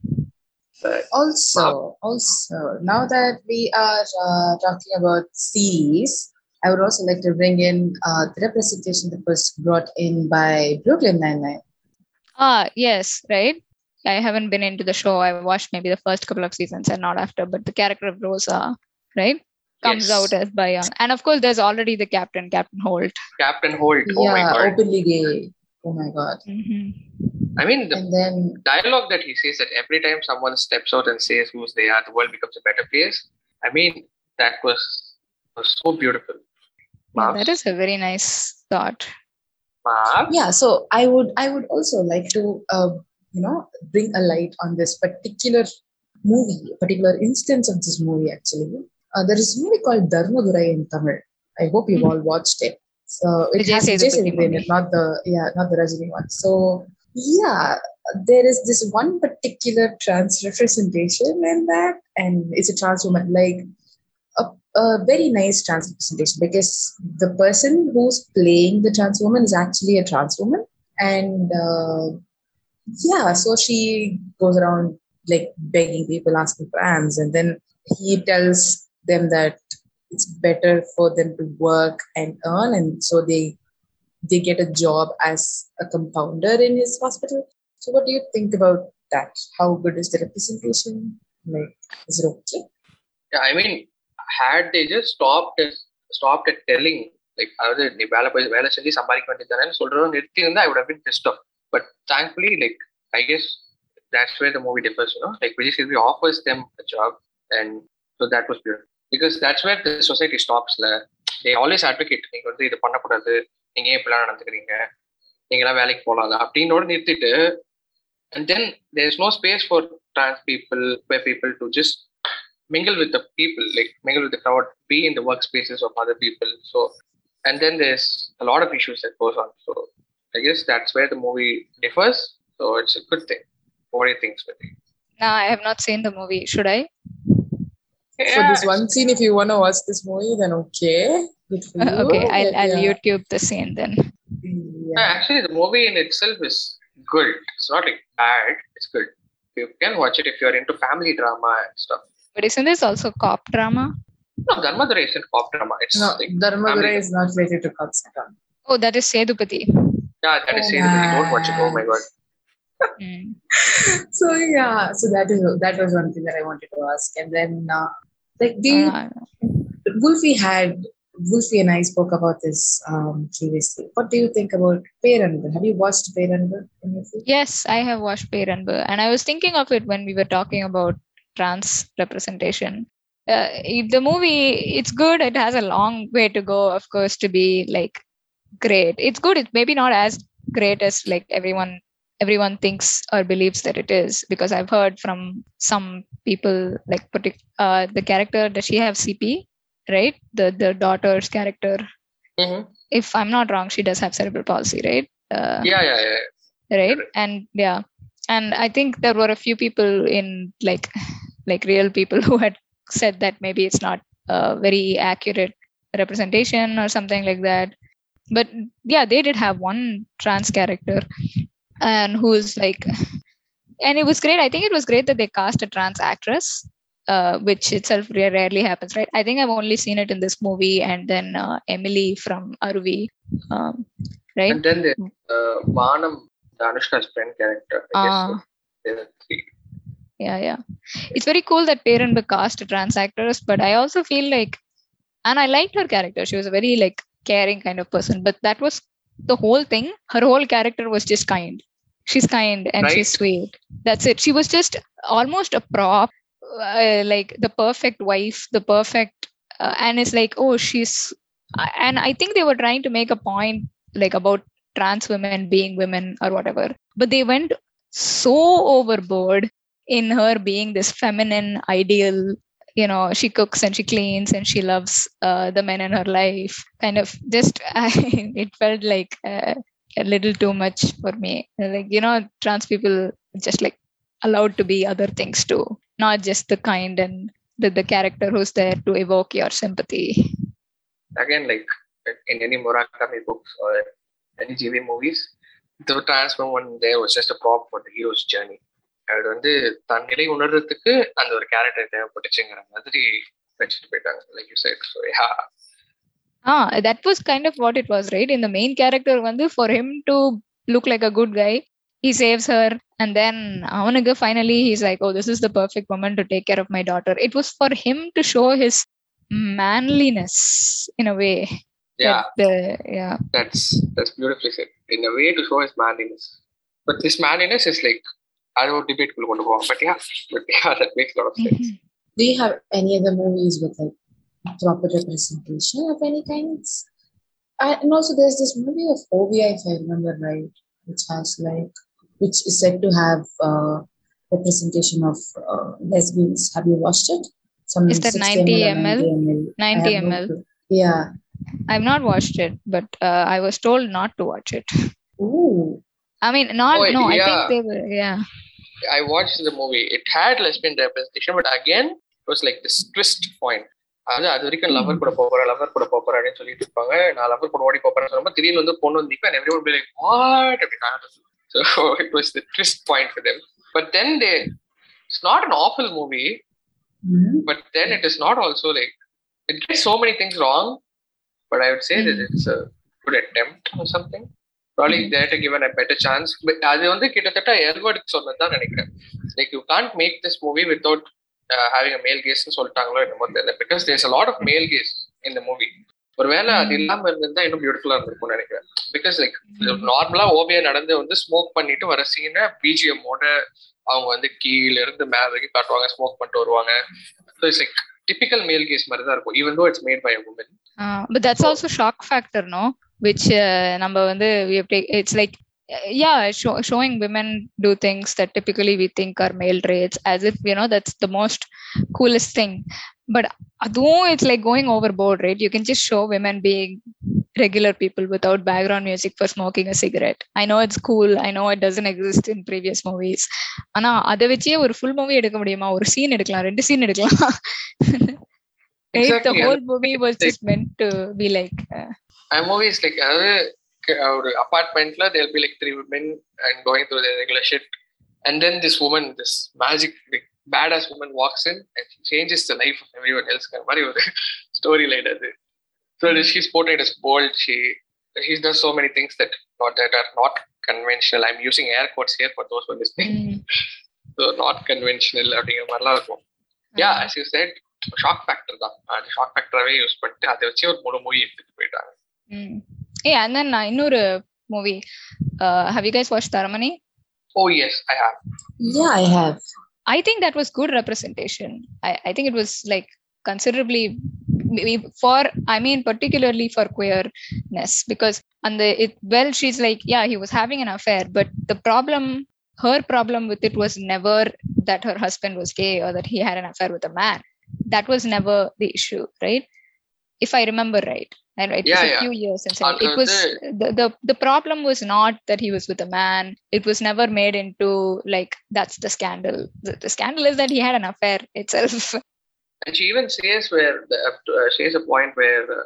But Also, also, now that we are uh, talking about series, I would also like to bring in uh, the representation that was brought in by Brooklyn Nine-Nine. Ah, yes, right. I haven't been into the show. I watched maybe the first couple of seasons and not after, but the character of Rosa, right, comes Yes. out as by young. And of course, there's already the captain, Captain Holt. Captain Holt. Oh my yeah, god. openly gay. Oh my god. Mhm. I mean, the And then dialogue that he says that every time someone steps out and says whose they are, the world becomes a better place. I mean, that was was so beautiful. Yeah, that is a very nice thought. Mavs? yeah so i would i would also like to uh, you know bring a light on this particular movie particular instance of this movie actually uh, there is a movie called dharmadurai in tamil i hope you've all watched it so it Vijay has Vijay Sethupathi Sethupathi in it, not the yeah not the Rajini one so yeah there is this one particular trans representation in that and it's a trans woman like a, a very nice trans representation because the person who's playing the trans woman is actually a trans woman and uh, yeah so she goes around like begging people asking for ams and then he tells them that it's better for them to work and earn and so they they get a job as a compounder in his hospital so what do you think about that how good is the representation like is it okay Yeah, I mean, had they just stopped at, stopped at telling, like, அதாவது நீ வேலை போய் வேலை செஞ்சு சம்பாதிக்க வேண்டியதானே சொல்றதும் நிறுத்தி இருந்தா ஐ would have been pissed off. But thankfully, like, I guess that's where the movie differs, you know? Like, Vijay Sethupathi offers them a job, and so that was beautiful. Because that's where the society stops. La. They always advocate, நீங்க வந்து இது பண்ணக்கூடாது, நீங்க ஏன் இப்படிலாம் நடந்துக்கிறீங்க, நீங்களாம் வேலைக்கு போகலாம்ல அப்படின்னோட நிறுத்திட்டு and then there's no space for trans people, queer people to just mingle with the people, like mingle with the crowd, be in the workspaces of other people. So, and then there's a lot of issues that goes on. So, I guess that's where the movie differs. So it's a good thing. What do you think, Smriti? Now I have not seen the movie. Should I? For this one scene if you want to watch this movie then okay good for you okay, I'll I'll yeah. YouTube the scene then. Yeah, yeah. actually, the movie in itself is good. It's not like bad. It's good. You can watch it if you're into family drama and stuff. But isn't this also cop drama? No, Dharmadurai isn't pop drama. It's no like dharmadurai is not related to Katsaka. Oh, that is Sethupathi. yeah, that is Oh, saying that you don't watch it. Oh my god. Mm. so yeah so that is that was one thing that i wanted to ask and then uh, like do you, Uh, wolfie had wolfie and i spoke about this um previously what do you think about Peranbu? have you watched Peranbu? yes, I have watched Peranbu, and I was thinking of it when we were talking about trans representation. Uh, the movie, it's good. It has a long way to go, of course, to be like great. It's good. It's maybe not as great as like everyone everyone thinks or believes that it is because I've heard from some people like uh, the character does she have CP right? The the daughter's character. Mhm. if I'm not wrong she does have cerebral palsy right? Uh, Yeah, yeah, yeah. right? And yeah. And i think there were a few people in like like real people who had said that maybe it's not a very accurate representation or something like that. But yeah they did have one trans character and who's like and it was great. I think it was great that they cast a trans actress uh, which itself rarely happens right? I think i've only seen it in this movie and then uh, emily from aruvi um, right? And then the uh, Vanam, the Anushka's friend character. I guess. Ah. there are three. yeah yeah. It's very cool that parent cast a trans actress but i also feel like and i liked her character. She was a very like caring kind of person but that was the whole thing. Her whole character was just kind she's kind and she's sweet. That's it. She was just almost a prop uh, like the perfect wife the perfect uh, and it's like oh she's uh, and i think they were trying to make a point like about trans women being women or whatever but they went so overboard in her being this feminine ideal. You know she cooks and she cleans and she loves uh, the men in her life kind of just it felt like uh, a little too much for me like you know trans people just like allowed to be other things too not just the kind and the, the character who's there to evoke your sympathy Again, like in any Murakami books or any GV movies, the trans woman there was just a prop for the hero's journey. அது வந்து தன் நிலை உணர்றதுக்கு அந்த ஒரு character தேவைப்பட்டுச்சுங்கிற மாதிரி வச்சுட்டு போயிட்டாங்க like you said so yeah Ah, that was kind of what it was, right? In the main character, one, for him to look like a good guy, he saves her, and then Avanaga finally he's like, "Oh, this is the perfect woman to take care of my daughter." It was for him to show his manliness in a way. Yeah, yeah. That's that's beautifully said. In a way, to show his manliness, but this manliness is like I don't debate. But yeah, but yeah, that makes a lot of sense. Mm-hmm. Do you have any other movies with like proper representation of any kinds? And also, there's this movie of OVI, if I remember right, which has like, which is said to have uh, representation of uh, lesbians. Have you watched it? Some Is that 90 ml? 90 ml. 90 have no Yeah. I've not watched it, but uh, I was told not to watch it. Ooh. I mean, not Oh, no. I think they were yeah. I watched the movie. It had lesbian representation, but again, it was like this twist point. அது அது வரைக்கும் lower கூட போறேன் lower கூட போறேன் சொல்லிட்டு இருப்பாங்க. நான் லவர் கூட ஓடி போறேன்னு சொல்லும்போது திடீர்னு வந்து பொண்ணு வந்து everyone be like what அப்படி point for them but then they it's not an awful movie but then it is not also like it get so many things wrong but I would say that it's a good attempt or something probably that given a better chance but அது வந்து கிட்டத்தட்ட எல்வர்டுக்கு சொன்னது தான் நினைக்கிறேன். Like you can't make this movie without having a male கேஸ்னு சொல்லிட்டாங்களோ என்னமோ தெரியல. Because there's a lot of male gaze இந்த மூவி ஒருவேளை அது இல்லாம இருந்திருந்தா இன்னும் பியூட்டிஃபுல்லா இருந்திருக்கும்னு நினைக்கிறேன். பிகாஸ் லைக் நார்மலா ஓவியா நடந்து வந்து ஸ்மோக் பண்ணிட்டு வர சீனை பிஜிஎம்மோட அவங்க வந்து கீழ இருந்து மேல வரைக்கும் காட்டுவாங்க ஸ்மோக் பண்ணிட்டு வருவாங்க. It's like typical male gaze மாதிரி தான் இருக்கும் even though it's made by woman but that's also shock factor, no? Which uh, number வந்து we have take, it's like uh, yeah, show, showing women do things that typically we think are male traits as if you know that's the most coolest thing. But அதுவும் it's like going overboard, right? You can just show women being regular people without background music for smoking a cigarette. I know it's cool. I know it doesn't exist in previous movies. ஆனா அதை வச்சே ஒரு full movie எடுக்க முடியுமா ஒரு scene எடுக்கலாம் ரெண்டு scene எடுக்கலாம் right the Exactly. whole movie was Like- just meant to be like uh, a movie is like அதாவது க- ஒரு அபார்ட்மெண்ட்ல there be like three men and going through regular shit and then this woman this magic like bad ass woman walks in and changes the life of everyone எல்ஸ்ங்கிற மாதிரி ஒரு story line அது so she's portrayed is bold she she's does so many things that not that are not conventional I'm using air quotes here for those one listening so not conventional அப்படிங்கிற மாதிரிலாம் இருக்கும். Yeah as you said shock factor தான். அது shock ஃபேக்டராகவே use பண்ணிட்டு அதை வச்சு ஒரு மூணு மூவி எடுத்துட்டு போயிட்டாங்க. Hmm. yeah and then uh, இன்னொரு movie uh, have you guys watched Taramani oh yes i have Yeah, I have. I think that was good representation. I, I think it was like considerably maybe for I mean particularly for queerness because on the it well she's like yeah he was having an affair but the problem her problem with it was never that her husband was gay or that he had an affair with a man that was never the issue right if I remember right and it Yeah, was a yeah. few years since அது it was the, the the problem was not that he was with a man it was never made into like that's the scandal the, the scandal is that he had an affair itself and she even says where the, uh, says a point where uh,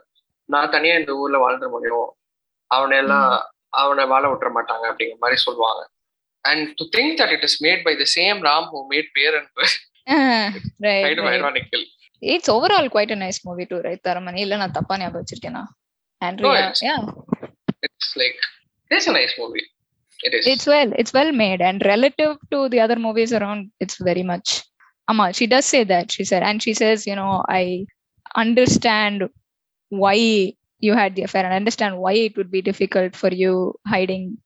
நான் தனியா இந்த ஊர்ல வாழ்ந்துட முடியும் அவனை எல்லாம் அவனை வாழ விட்டுற மாட்டாங்க அப்படிங்கிற மாதிரி சொல்லுவாங்க and to think that it is made by the same Ram who made பேர் and Ah, right, kind of right. Ironical it's overall quite a nice movie too right taramani இல்ல நான் தப்பா ஞாபகம் வச்சிருக்கேனா No, andrea it's- yeah it's like it's a nice movie it is it's well it's well made and relative to the other movies around it's very much Amma, she does say that she said and she says you know i understand why you had the affair and I understand why it would be difficult for you hiding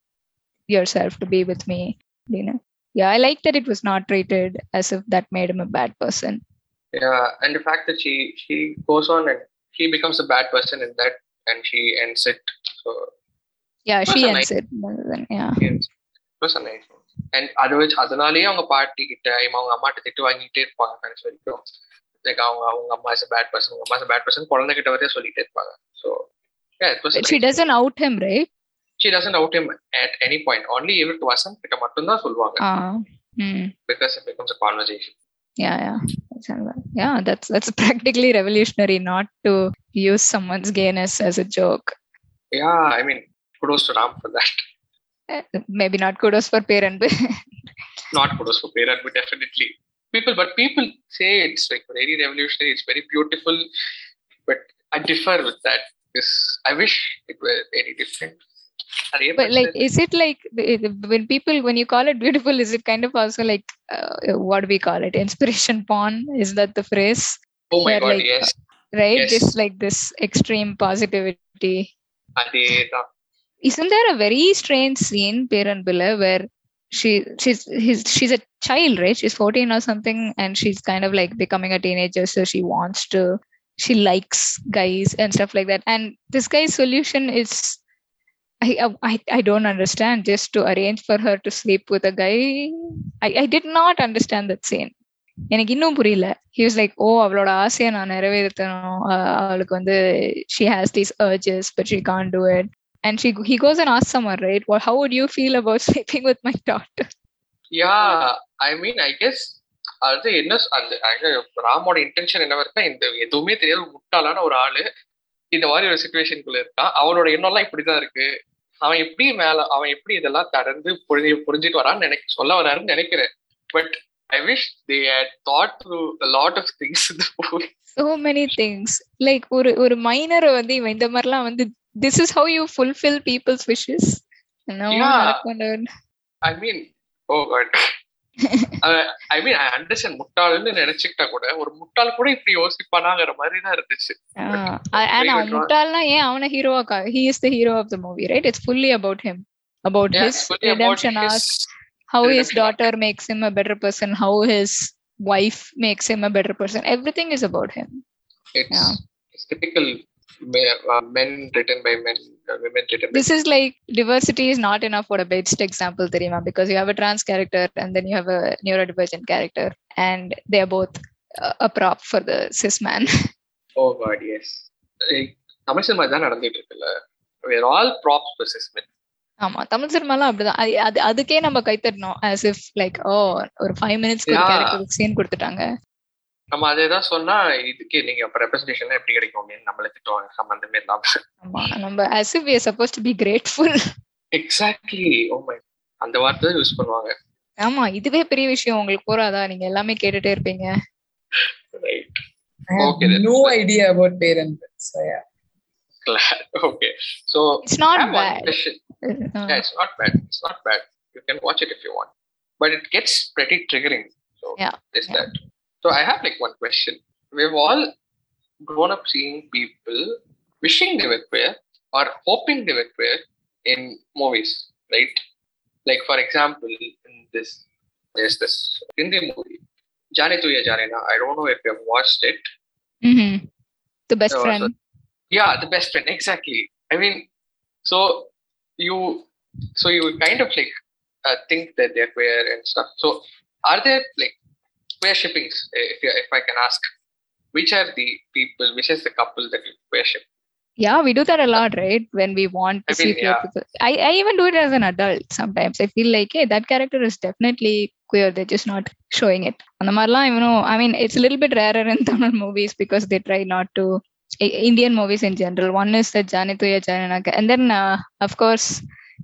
yourself to be with me you know yeah i like that it was not treated as if that made him a bad person yeah and the fact that she she goes on and she becomes a bad person in that and she ends it so yeah Was she a ends nice- it rather than yeah yes it was a nice one and அது வச்சு அதனாலேயே அவங்க பாட்டி கிட்ட இவங்க அவங்க அம்மாட்ட திட்டு வாங்கிட்டே இருப்பாங்க கடைசி வரைக்கும் லைக் அவங்க அவங்க அம்மா இஸ் பேட் பர்சன் உங்க அம்மா இஸ் பேட் பர்சன் குழந்தை கிட்ட வரையும் சொல்லிட்டே இருப்பாங்க so yeah it was a but she nice doesn't out him right she doesn't out him at any point only if it wasn't கிட்ட மட்டும்தான் சொல்லுவாங்க uh, hmm. because it becomes a conversation yeah yeah That's another- yeah that's that's practically revolutionary not to use someone's gayness as a joke. Yeah i mean kudos to ram for that. Eh, maybe not kudos for parent not kudos for parent but definitely. People but people say it's like very revolutionary it's very beautiful but i differ with that. Because i wish it were any different but, like is it like when people when you call it beautiful is it kind of also like uh, what do we call it inspiration porn? Is that the phrase? Oh my Where god like, yes. right? Yes. just like this extreme positivity. isn't there a very strange scene peranbilla where she she's she's a child right? She's 14 or something and she's kind of like becoming a teenager so she wants to she likes guys and stuff like that. And this guy's solution is I, I I don't understand. Just to arrange for her to sleep with a guy. I, I did not understand that scene. எனக்கு இன்னும் புரியல. He was like oh அவளோட ஆசையை நான் நிறைவேற்றணும். அவளுக்கு வந்து she has these urges but she can't do it and she he goes and as summer right how would you feel about sleeping with my daughter yeah I mean I guess அது என்ன அந்த ராமோட intention என்னவா இருக்கா இந்த எதுவுமே தெரியாது முட்டாளான ஒரு ஆளு இந்த மாதிரி ஒரு சுச்சுவேஷனுக்குள்ள இருக்கான் அவனோட எண்ணம்லாம் இப்படிதான் இருக்கு. அவன் எப்படி மேல அவன் எப்படி இதெல்லாம் கடந்து புரிஞ்சு புரிஞ்சுட்டு வரான்னு நினைக்க சொல்ல வராருன்னு நினைக்கிறேன். But I wish they had thought through lot of things so many things. Like ஒரு ஒரு மைனரை வந்து இவன் இந்த மாதிரிலாம் வந்து this is how you fulfill people's wishes. என்னவோ Yeah. நடக்கும் ஐ mean oh God I mean I understand முட்டாள்னு நினைச்சுக்கிட்டா கூட ஒரு முட்டாள் கூட இப்படி யோசிப்பானாங்கிற மாதிரிதான் இருந்துச்சு. ஆனா முட்டாள்னா ஏன் அவன ஹீரோவா he is the hero of the movie right it's fully about him about his redemption arc how his daughter makes him a better person how his wife makes him a better person everything is about him it's typical men written by men. Women by this is like diversity is not enough for a best example தெரியுமா because you have a trans character and then you have a neurodivergent character and they are both uh, a prop for the cis man Oh god, yes. Tamil cinema தான் நடந்துட்டு இருக்குல்ல we're all props for cis men. ஆமா தமிழ் சினிமாலாம் அப்படிதான் அது- அது அதுக்கே நம்ம கைத்தட்டணும் as if like ஓ ஒரு ஃபைவ் மினிட்ஸ்க்கு ஒரு. கேரக்டருக்கு சீன் கொடுத்துட்டாங்க நம்ம அதே தான் சொன்னா இதுக்கு நீங்க அப்ப எப்படி கிடைக்கும் அப்படின்னு நம்மள திட்டுவாங்க சம்பந்தமே இல்லாம ஆமா நம்ம as if we are supposed to be grateful exactly oh my அந்த வார்த்தை யூஸ் பண்ணுவாங்க ஆமா இதுவே பெரிய விஷயம் உங்களுக்கு போறாதா நீங்க எல்லாமே கேட்டுட்டே இருப்பீங்க right I have Okay, then. no idea about parent. So yeah. Okay so it's not one bad question yeah it's not bad it's not bad you can watch it if you want but it gets pretty triggering so Yeah, there's yeah. that So I have like one question. We've all grown up seeing people wishing they were queer or hoping they were queer in movies, right? Like for example, in this there's this Hindi movie, Jaane Tu Ya Jaane Na. I don't know if you have watched it. Mm-hmm. The best so, friend. So, yeah, the best friend, exactly. I mean, so you so you kind of like uh, think that they're queer and stuff. So are there like pair shippings, eh, if you, if I can ask, which are the people, which is the couple that you pair ship? Yeah, we do that a lot, right? When we want to I mean, see yeah. I, I even do it as an adult sometimes. I feel like, hey, that character is definitely queer. They're just not showing it. And the Marla, you know, I mean, it's a little bit rarer in Tamil movies because they try not to. Indian movies in general. One is the Janituya Jananaka. And then, uh, of course,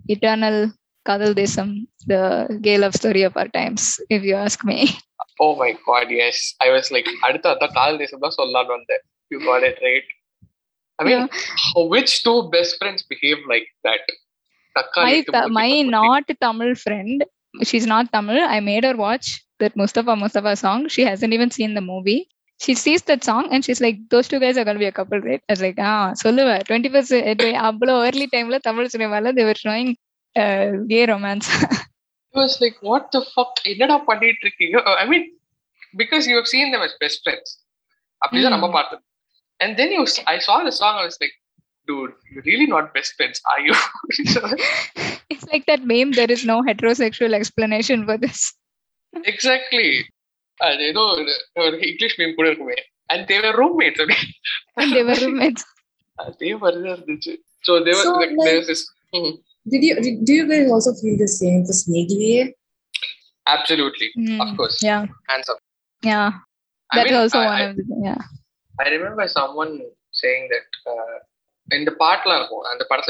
Eternal Kadal Desam, the gay love story of our times, if you ask me. Oh my god, yes. I was like, அடுத்த அதான் கால் தேசம் தான் சொல்லலாம்னு வந்தேன். You got it right. I mean, how- which two best friends behave like that? தக்காளி my எடுத்து ta- மூஞ்சி my கொட்டி. not Tamil friend, she's not Tamil. I made her watch that Mustafa Mustafa song. She hasn't even seen the movie. She sees that song and she's like, those two guys are gonna be a couple, right? I was like, ah, சொல்லுவ twenty first அவ்வளோ early டைம்ல தமிழ் சினிமால they were showing uh, gay romance. It was like, what the fuck? என்னடா பண்ணிட்டு இருக்கீங்க? I mean, because you have seen them as best friends. அப்படிதான் நம்ம Hmm. பார்த்தோம். And then you, I saw the song, I was like, dude, you're really not best friends, are you? it's like that meme. There is no heterosexual explanation for this. exactly. அது ஏதோ ஒரு ஒரு English meme கூட இருக்குமே and Thevar roommates அப்படி And they were roommates. அதே மாதிரி தான் இருந்துச்சு so Thevar So, like- Thevar is did you do you guys also feel the same for snake way absolutely. Of hmm. course. Yeah. Hands yeah. I that also one yeah. I remember someone saying that uh, in the part uh, and the part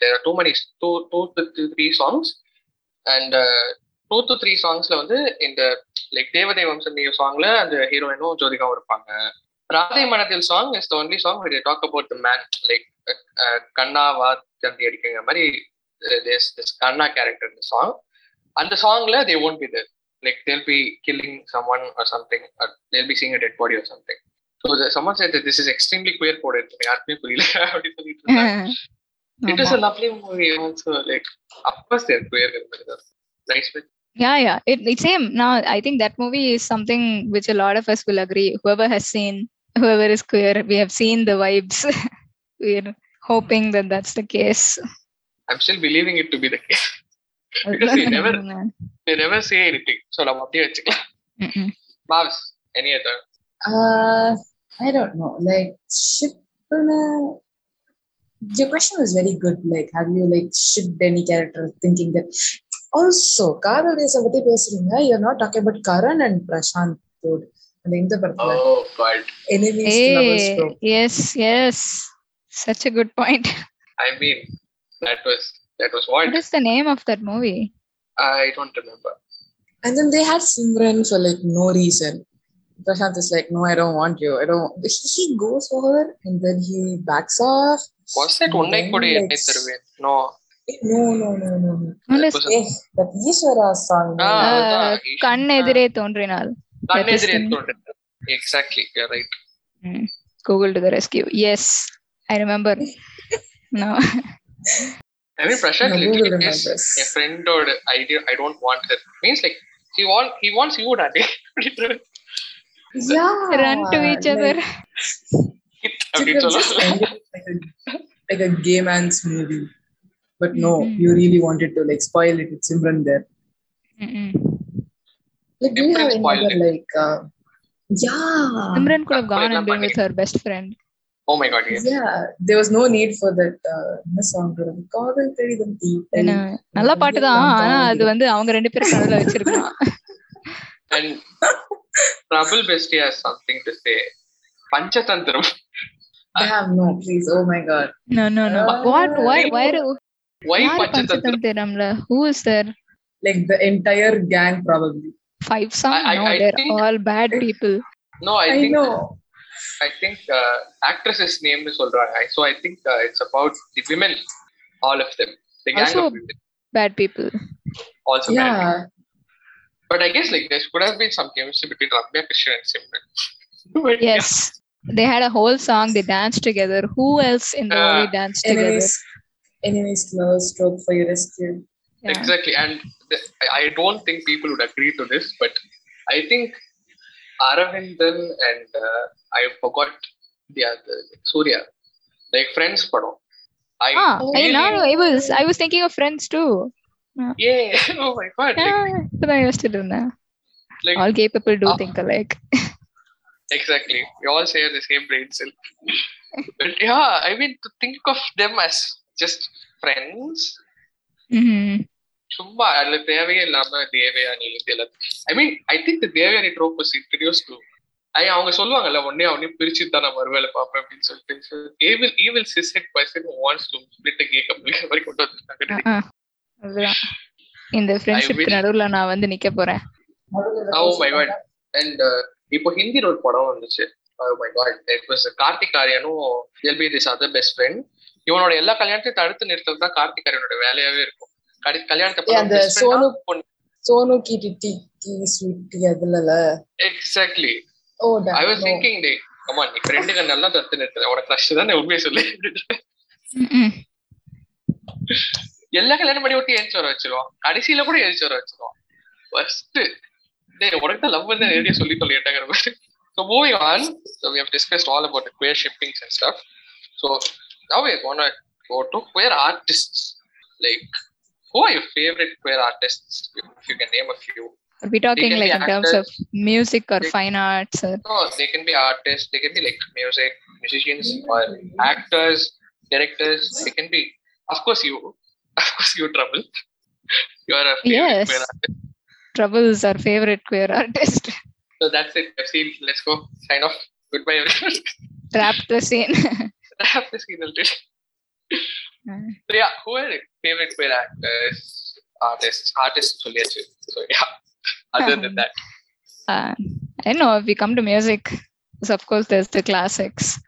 there are too many two two to three songs. And uh, two to three songs in the like deva devam song and the hero in jodi heroine no Jyothika song is the only song where they talk about the man like கண்ணா வா தந்தி அடிக்கிற மாதிரி this this Kanna character இந்த song அந்த சாங்ல they won't be there like they'll be killing someone or something, or they'll be seeing a dead body or something. So the, someone said that this is extremely queer coded. யாருக்குமே புரியல அப்படின்னு சொல்லிட்டு இருந்தாங்க. It was a lovely movie also. Like, of course, they're queer. Nice with Yeah, yeah. It, it's same. Now, I think that movie is something which a lot of us will agree. Whoever has seen, whoever is queer, we have seen the vibes. We're hoping that that's the case. I'm still believing it to be the case. Because they never- They never say anything. So, நம்ம அப்படியே வச்சுக்கலாம். Mm-mm. Mavs, any other? Uh, I don't know. Like, ship. Your question was very good. Like, have you like shipped any character thinking that? Also, காதல் தேசம் பத்தி பேசுறீங்க. You're not talking about Karan and Prashant dude. அந்த இந்த படத்துல Oh, God. enemies to lovers Hey, bro. yes, yes. Such a good point. I mean, that was that was what? What is the name of that movie? I don't remember. And then they had Simran for like no reason. Prashant is like, no, I don't want you. I don't. He, he goes for her and then he backs off. Was that உன்னை Then, கூட like, என்னை தருவேன்? No. No, no, no, no, no. What That is was a- Eh, that Ishwara song. Ah, Uh, அதுதான். கண் எதிரே தோன்றினால் கண்ணெதிரே That is the- தோன்றுது. Exactly, you're right. Google I remember no. I mean, Prashant no, literally is a friend or idea. I don't want her. Means like he want he wants you, Daddy. yeah, run to each other. like, a, gay man's movie, but no, mm-hmm. you really wanted to like spoil it with Simran there. Mm-mm. Like, do you have any other, like, uh, yeah, Simran could have gone and been with her best friend. Oh my god, yes. yeah, there was no need for that. Uh, என்ன song? காதல் கடிதம் தீட்டல். என்ன, நல்ல பாட்டு தான் ஆனா அது வந்து அவங்க ரெண்டு பேரும் நடுவுல வச்சிருக்கலாம் And Prabal Bestie has something to say. Panchantram. Damn, no, please. Oh my god. no no no what why why do Why யாரு Panchantram? பஞ்சதந்திரம்ல who is there Like the entire gang, probably. five song I- I- no I they're think- all bad people No, I, I think know. I think uh, actress's name is Solra. So I think uh, it's about the women, all of them. The gang also of bad people. Also yeah. bad. But I guess like this could have been some chemistry between Ramya Krishna and Simran. yes. They had a whole song, they danced together. Who else in the uh, movie danced together? Enemies, enemies close, stroke for your rescue. Exactly. And I don't think people would agree to this, but I think Aravindan and uh, I forgot the other Surya, like Friends Pado. I ah, I know. I was I was thinking of Friends too. Ah. Yeah. yeah. Oh my god. Yeah. Like, ah, like, all gay people do ah. think alike. exactly. We all share the same brain but yeah, I mean to think of them as just friends. Hmm. சும்மா அதுல தேவையே இல்லாம Devayani I mean I think Devayani trope was introduce to I அவங்க சொல்லுவாங்கல்ல ஒன்னே அவனையும் பிரிச்சு தான் நான் வருவேல பாப்பேன் அப்படின்னு சொல்லிட்டு. Evil evil cishet person wants to split gay couple மாதிரி கொண்டு வந்திருக்காங்க இந்த ஃப்ரெண்ட்ஷிப் நடுவுல நான் வந்து நிக்க போறேன். ஓ மை காட் அண்ட் இப்போ ஹிந்தில ஒரு படம் வந்துச்சு. ஓ my god it was Kartik ஆரியனும் எல் பி திஸ் அதர் பெஸ்ட் ஃப்ரெண்ட் இவனோட எல்லா கல்யாணத்தையும் தடுத்து நிறுத்தது தான் கார்த்திக் ஆரியனோட வேலையாவே இருக்கும். கடி கல்யாணத்தை Yeah, the Sonu- பொண்ணு. Sonu ki titi ki sweetie அதுலல. எக்ஸாக்ட்லி. I was. திங்கிங் டே கமா நீ ஃப்ரெண்டுங்க நல்லா தத்து உனக்கு க்ரஷ் தான் உண்மையை சொல்லு. எல்லா கல்யாணம் பண்ணி விட்டு ஏஞ்சி வர வச்சிருவோம். கடைசியில கூட ஏஞ்சி வர வச்சிருவோம். ஃபர்ஸ்ட் டேய் உனக்கு தான் லவ் வந்து நேரடியா சொல்லி சொல்லிட்டாங்கிற மாதிரி. So moving on so we have discussed all about queer shippings and stuff so now we gonna go to queer artists like who are your favorite queer artists if you can name a few Are we talking like in terms of music or They- fine arts or No, they can be artists, they can be like music, musicians, or actors, directors. They can be, of course, you, of course, you trouble. You are a favorite Yes. queer artist. Troubles our favorite queer artist? So that's it. I've seen. Let's go. Sign off. Goodbye, everyone. Wrap the scene. Wrap the scene already. Mm. So yeah, who are your favorite queer actors, artists, artists? சொல்லியாச்சு. So yeah. Other than that, uh, I know if we come to music, so of course there's the classics.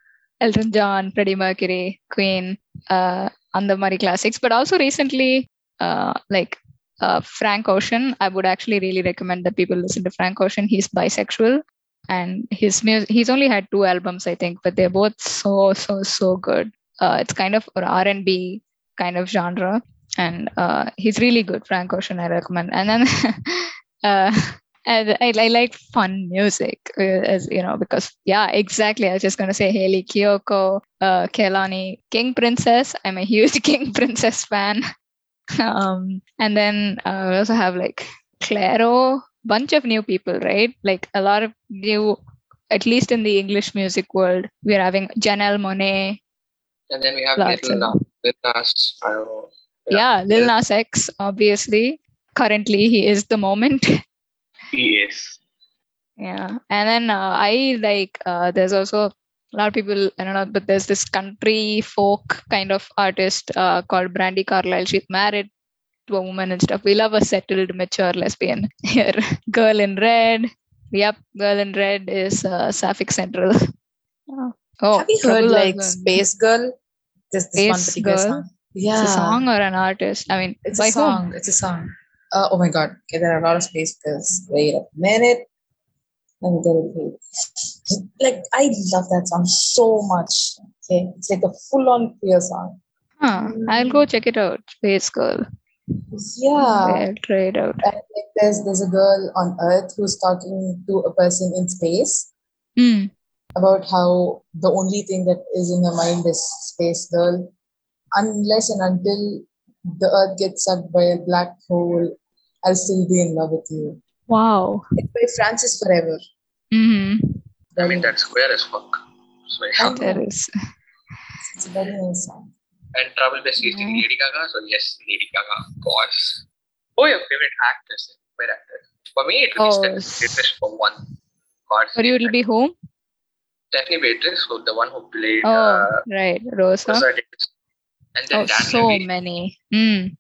Elton John, Freddie Mercury, Queen, uh, and the Murray classics. But also recently, uh, like uh, Frank Ocean, I would actually really recommend that people listen to Frank Ocean. He's bisexual, and his music. He's only had two albums, I think, but they're both so so so good. Uh, it's kind of R and B kind of genre. And uh, he's really good. Frank Ocean, I recommend. And then uh, and I, I like fun music, uh, as you know, because yeah, exactly. I was just gonna say Hayley Kiyoko, uh, King Princess. I'm a huge King Princess fan. um, and then uh, we also have like Clairo, bunch of new people, right? Like a lot of new, at least in the English music world. We're having Janelle Monáe. And then we have Lots Little of- Nas, Lil Nas, I don't know. Yeah, Lil Nas X, obviously. Currently, he is the moment. He is. Yeah, and then uh, I like. Uh, there's also a lot of people. I don't know, but there's this country folk kind of artist uh, called Brandi Carlile. She's married to a woman and stuff. We love a settled, mature lesbian. Here, Girl in Red. Yep, Girl in Red is uh, Sapphic Central. Oh, oh Have you heard like. Space Girl? This, this one Space particular Girl? song. Yeah. It's a song or an artist? I mean, It's by a song. It's a song. Uh, oh my god. Okay, there are a lot of space girls. Wait a minute. Let me get it. Like I love that song so much. Okay, it's like a full-on queer song. whom? Huh, I'll go check it out. Space Girl. Yeah. I'll try it out. And like there's there's a girl on Earth who's talking to a person in space Hmm. About how the only thing that is in her mind is space girl. Unless and until the Earth gets sucked by a black hole, I'll still be in love with you. Wow. It's by Frances Forever. hmm I mean, that's square as fuck. So, yeah. There is. It's a very nice song. And Trouble Best is Mm. Lady Gaga. So, yes, Lady Gaga, of course. Oh, your favorite actress? Favorite actor? For me, it will Oh, be Stephanie Beatrice for one. God For you, it'll be whom? Stephanie Beatrice, who the one who played Oh, uh, right. Rosa. Rosa Diaz. And then Oh, Dan so Levy. many. Mm.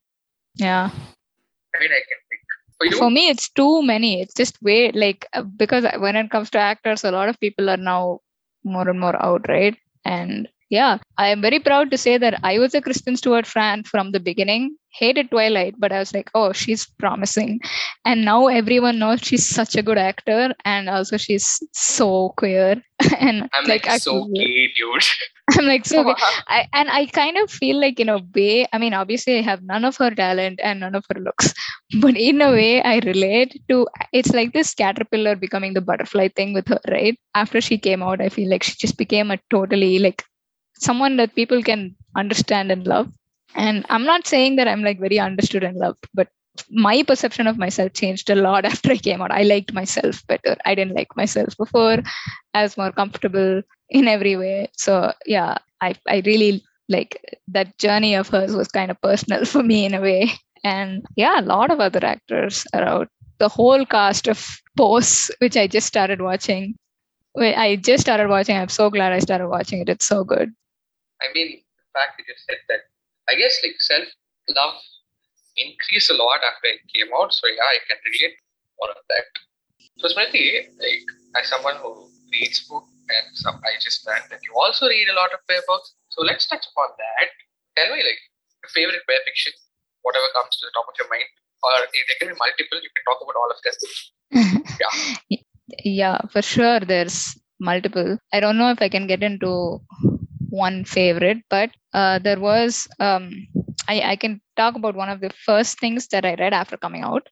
Yeah. I mean, I can pick. For you, For me, it's too many. It's just way like uh, because when it comes to actors, a lot of people are now more and more out, right? And yeah, I am very proud to say that I was a Kristen Stewart fan from the beginning. Hated Twilight, but I was like, oh, she's promising. And now everyone knows she's such a good actor, and also she's so queer. and I'm like, so actually- gay, dude. I'm like so good. I and I kind of feel like in a way, I mean, obviously I have none of her talent and none of her looks, but in a hmm. way I relate to it's like this caterpillar becoming the butterfly thing with her, right? After she came out, I feel like she just became a totally like someone that people can understand and love. And I'm not saying that I'm like very understood and loved, but my perception of myself changed a lot after I came out. I liked myself better. I didn't like myself before. I was more comfortable in every way. So yeah, I I really like that journey of hers was kind of personal for me in a way. And yeah, a lot of other actors are out. The whole cast of Pose, which I just started watching. I just started watching. I'm so glad I started watching it. It's so good. I mean, the fact that you said that, I guess like self love increased a lot after it came out. So yeah, I can relate more of that. So Smriti, like as someone who reads books and some I just learned that you also read a lot of queer books. So let's touch upon that. Tell me like your favorite queer fiction, whatever comes to the top of your mind. Or if there can be multiple, you can talk about all of them. yeah. yeah, for sure. There's multiple. I don't know if I can get into one favorite, but uh, there was. Um, I I can talk about one of the first things that I read after coming out.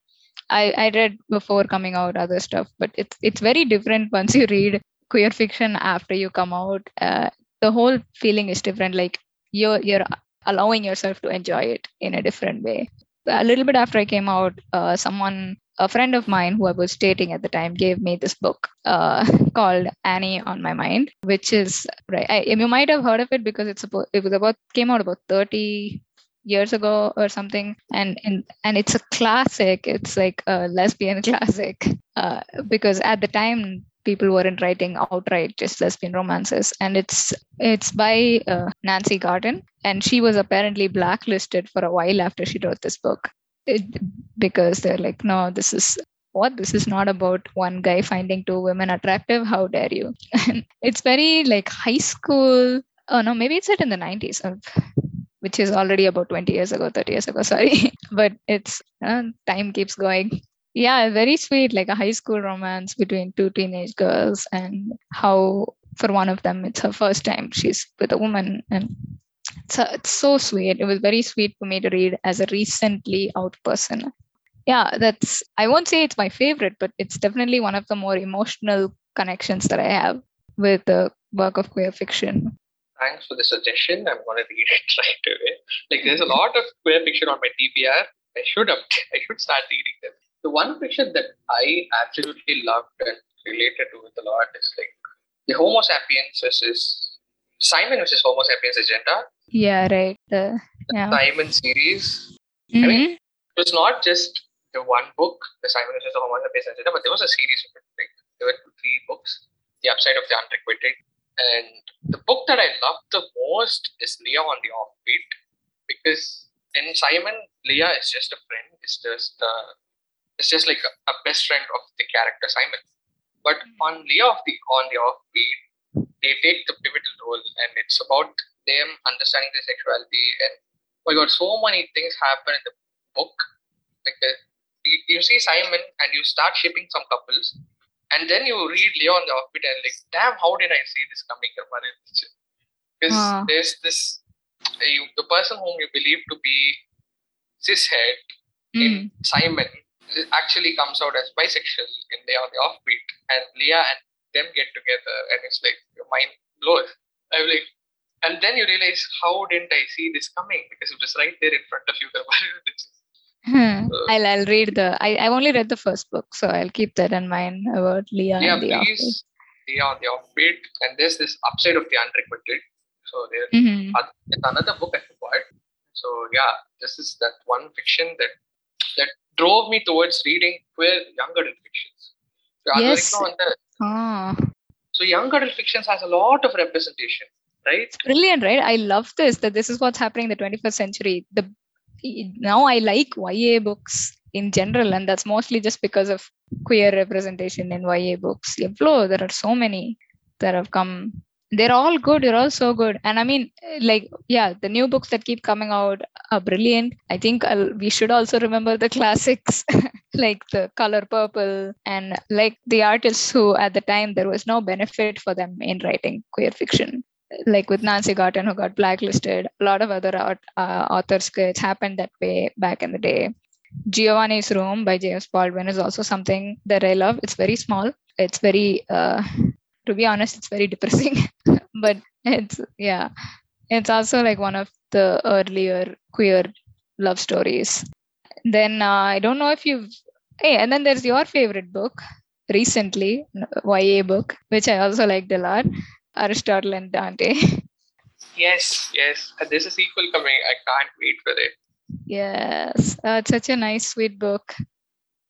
I I read before coming out other stuff, but it's it's very different once you read queer fiction after you come out. Uh, the whole feeling is different. Like you're you're allowing yourself to enjoy it in a different way. A little bit after I came out, uh, someone a friend of mine who I was dating at the time gave me this book uh, called Annie on My Mind, which is right. I, you might have heard of it because it's about it was about came out about thirty years ago or something, and and and it's a classic. It's like a lesbian classic uh, because at the time people weren't writing outright just lesbian romances, and it's it's by uh, Nancy Garden, and she was apparently blacklisted for a while after she wrote this book it, because they're like, no, this is what this is not about one guy finding two women attractive. How dare you? It's very like high school. Oh no, maybe it's set in the 90s, which is already about 20 years ago, 30 years ago. Sorry, but it's uh, time keeps going. Yeah, very sweet, like a high school romance between two teenage girls, and how for one of them it's her first time she's with a woman, and it's, a, it's so sweet. It was very sweet for me to read as a recently out person. Yeah, that's I won't say it's my favorite, but it's definitely one of the more emotional connections that I have with the work of queer fiction. Thanks for the suggestion. I'm gonna read it right away. Like there's a lot of queer fiction on my TBR. I should I should start reading them. The one fiction that I absolutely loved and related to it a lot is like the Homo sapiens versus Simon versus Homo sapiens agenda. Yeah, right. The, The yeah. Simon series. Mhm. mean, It was not just the one book, the Simon versus the Homo sapiens agenda, but there was a series of it. Like there were three books. The Upside of the Unrequited. And the book that I loved the most is Leah on the Offbeat because in Simon, Leah is just a friend. It's just uh, it's just like a, a best friend of the character Simon. But on Leah of the on the Offbeat, they take the pivotal role, and it's about them understanding their sexuality. And oh my God, so many things happen in the book. Like the, you, you see Simon, and you start shipping some couples, and then you read Leah on the Offbeat, and like, damn, how did I see this coming? Because Ah. there's this you, the person whom you believe to be cishet Mm. in Simon actually comes out as bisexual in Leah on the Offbeat, and Leah and them get together, and it's like your mind blows. I'm like, and then you realize, how didn't I see this coming? Because it was right there in front of you. Hmm. Uh, I'll I'll read the I, I've only read the first book, so I'll keep that in mind about Leon yeah, and the please, Leah on the Offbeat, and there's this upside of the unrequited. So mm-hmm. there's mm-hmm. another book I forgot. So yeah, this is that one fiction that that drove me towards reading queer young adult fictions. So, yes. Ah. So young adult fictions has a lot of representation right? It's brilliant, right? I love this that this is what's happening in the 21st century. The now I like YA books in general, and that's mostly just because of queer representation in YA books. flow there are so many that have come. They're all good. They're all so good. And I mean, like, yeah, the new books that keep coming out are brilliant. I think I'll, we should also remember the classics like the color purple and like the artists who at the time there was no benefit for them in writing queer fiction like with Nancy Garden, who got blacklisted, a lot of other art, uh, authors, it's happened that way back in the day. Giovanni's Room by James Baldwin is also something that I love. It's very small. It's very, uh, to be honest, it's very depressing, but it's, yeah, it's also like one of the earlier queer love stories. Then uh, I don't know if you've, hey, and then there's your favorite book recently, YA book, which I also liked a lot. Aristotle and Dante. Yes, yes. And there's a sequel coming. I can't wait for it. yes, uh, it's such a nice, sweet book.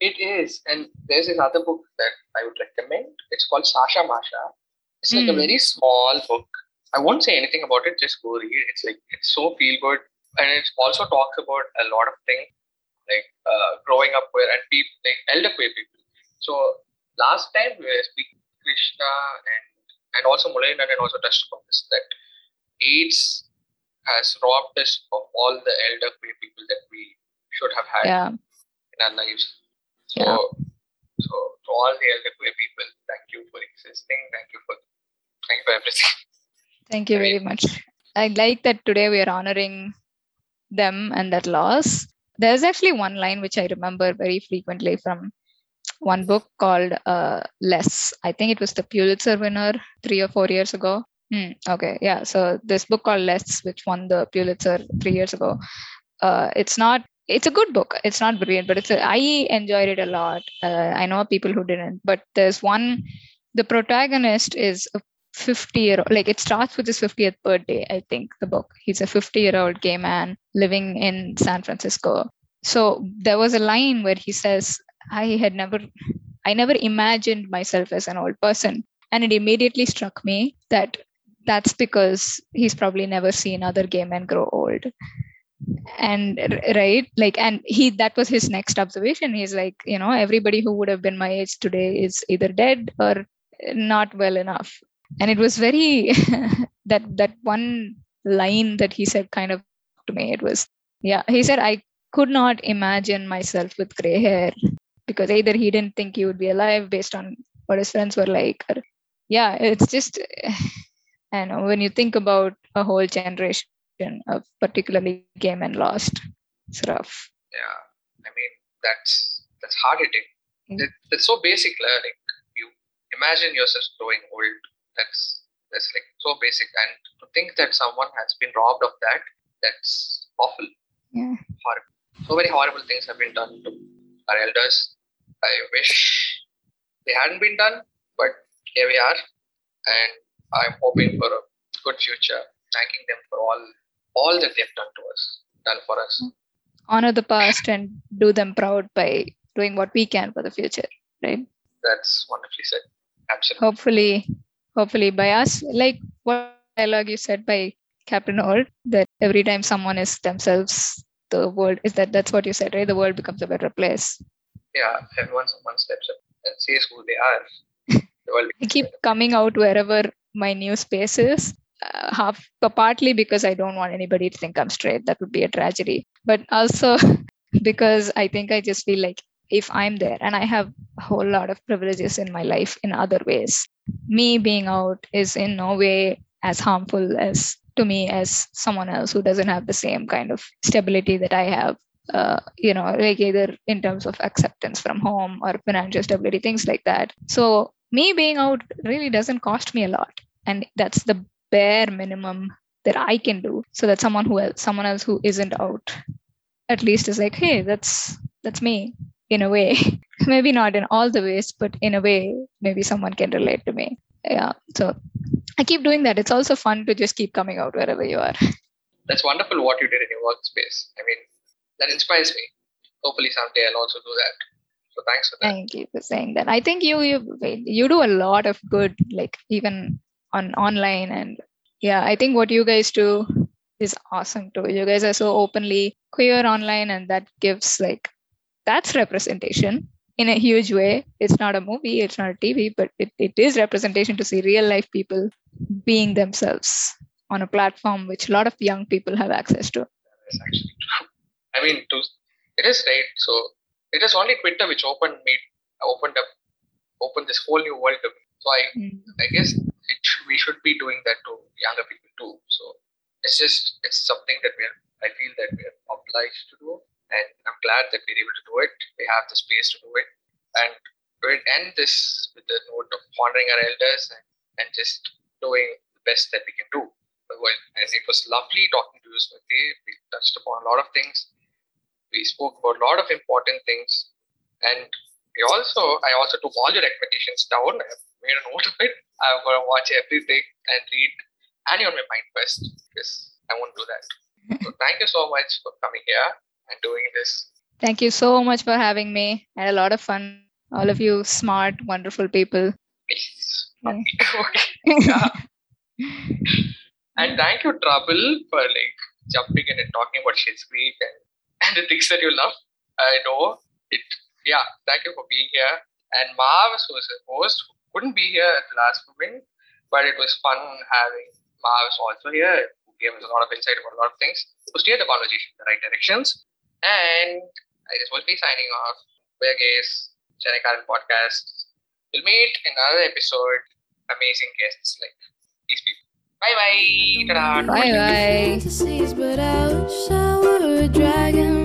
It is. And there's this other book that I would recommend. It's called Sasha Masha. It's like a Hmm. very small book. I won't say anything about it, just go read. It's like it's so feel good. And it also talks about a lot of things like uh, growing up queer and people like elder queer people. So last time we were speaking Krishna and and also Mulayan and also touched upon this that AIDS has robbed us of all the elder queer people that we should have had Yeah, in our lives. So, Yeah. so to all the elder queer people, thank you for existing. Thank you for thank you for everything. thank you very much. I like that today we are honoring them and that loss. There's actually one line which I remember very frequently from one book called uh, Less. I think it was the Pulitzer winner three or four years ago. Hmm, okay, yeah. So this book called Less, which won the Pulitzer three years ago, uh, it's not. It's a good book. It's not brilliant, but it's. A, I enjoyed it a lot. Uh, I know people who didn't, but there's one. The protagonist is a 50 year old. Like it starts with his 50th birthday. I think the book. He's a 50 year old gay man living in San Francisco. So there was a line where he says, "I had never, I never imagined myself as an old person," and it immediately struck me that that's because he's probably never seen other gay men grow old. And right? Like and he that was his next observation. He's like you know everybody who would have been my age today is either dead or not well enough. And it was very that that one line that he said kind of to me it was yeah he said i could not imagine myself with gray hair because either he didn't think he would be alive based on what his friends were like or yeah it's just and when you think about a whole generation of particularly game and lost. It's rough. Yeah, I mean that's that's hard hitting. Mm. That, that's so basic. Like you imagine yourself growing old. That's that's like so basic, and to think that someone has been robbed of that, that's awful. Yeah. Horrible. So many horrible things have been done to our elders. I wish they hadn't been done, but here we are, and I'm hoping for a good future. Thanking them for all all that they've done to us, done for us. Honor the past and do them proud by doing what we can for the future, right? That's wonderfully said. Absolutely. Hopefully, hopefully by us, like what dialogue you said by Captain Holt, that every time someone is themselves, the world is that that's what you said, right? The world becomes a better place. Yeah, everyone someone steps up and says who they are. I keep coming out wherever my new space is. Uh, half but partly because I don't want anybody to think I'm straight. That would be a tragedy. But also because I think I just feel like if I'm there and I have a whole lot of privileges in my life in other ways, me being out is in no way as harmful as to me as someone else who doesn't have the same kind of stability that I have. Uh, you know, like either in terms of acceptance from home or financial stability, things like that. So me being out really doesn't cost me a lot. And that's the bare minimum that i can do so that someone who else someone else who isn't out at least is like hey that's that's me in a way. Maybe not in all the ways but in a way maybe someone can relate to me. Yeah so i keep doing that. It's also fun to just keep coming out wherever you are. That's wonderful what you did in your workspace. I mean, that inspires me. Hopefully someday I'll also do that. So thanks for that. thank you for saying that i think you you you do a lot of good like even on online and yeah i think what you guys do is awesome too you guys are so openly queer online and that gives like that's representation in a huge way it's not a movie it's not a tv but it, it is representation to see real life people being themselves on a platform which a lot of young people have access to That's actually true. I mean, to, it is right. So it is only Twitter which opened me, opened up, opened this whole new world to me. So I, Mm. I guess it, we should be doing that to younger people too. So it's just it's something that we're I feel that we're obliged to do, and I'm glad that we're able to do it. We have the space to do it, and we'll end this with the note of honoring our elders and, and just doing the best that we can do. Well, and it was lovely talking to you, Smriti. We touched upon a lot of things. We spoke about a lot of important things, and we also I also took all your recommendations down. I made a note of it. I'm gonna watch everything and read Annie on my mind first because I won't do that. So thank you so much for coming here and doing this. thank you so much for having me I had a lot of fun all of you smart wonderful people Please. okay. Yeah. And thank you, Trouble, for like jumping in and talking about Schitt's Creek and, and the things that you love. I know it. Yeah, thank you for being here. And Marv, was a host, who couldn't be here at the last moment, but it was fun having Marv also here, who gave us a lot of insight about a lot of things, who steered the conversation in the right directions. And I just will be signing off. We're Gays, Chennai Karen Podcast. We'll meet in another episode. Amazing guests like these people. Bye bye. Bye bye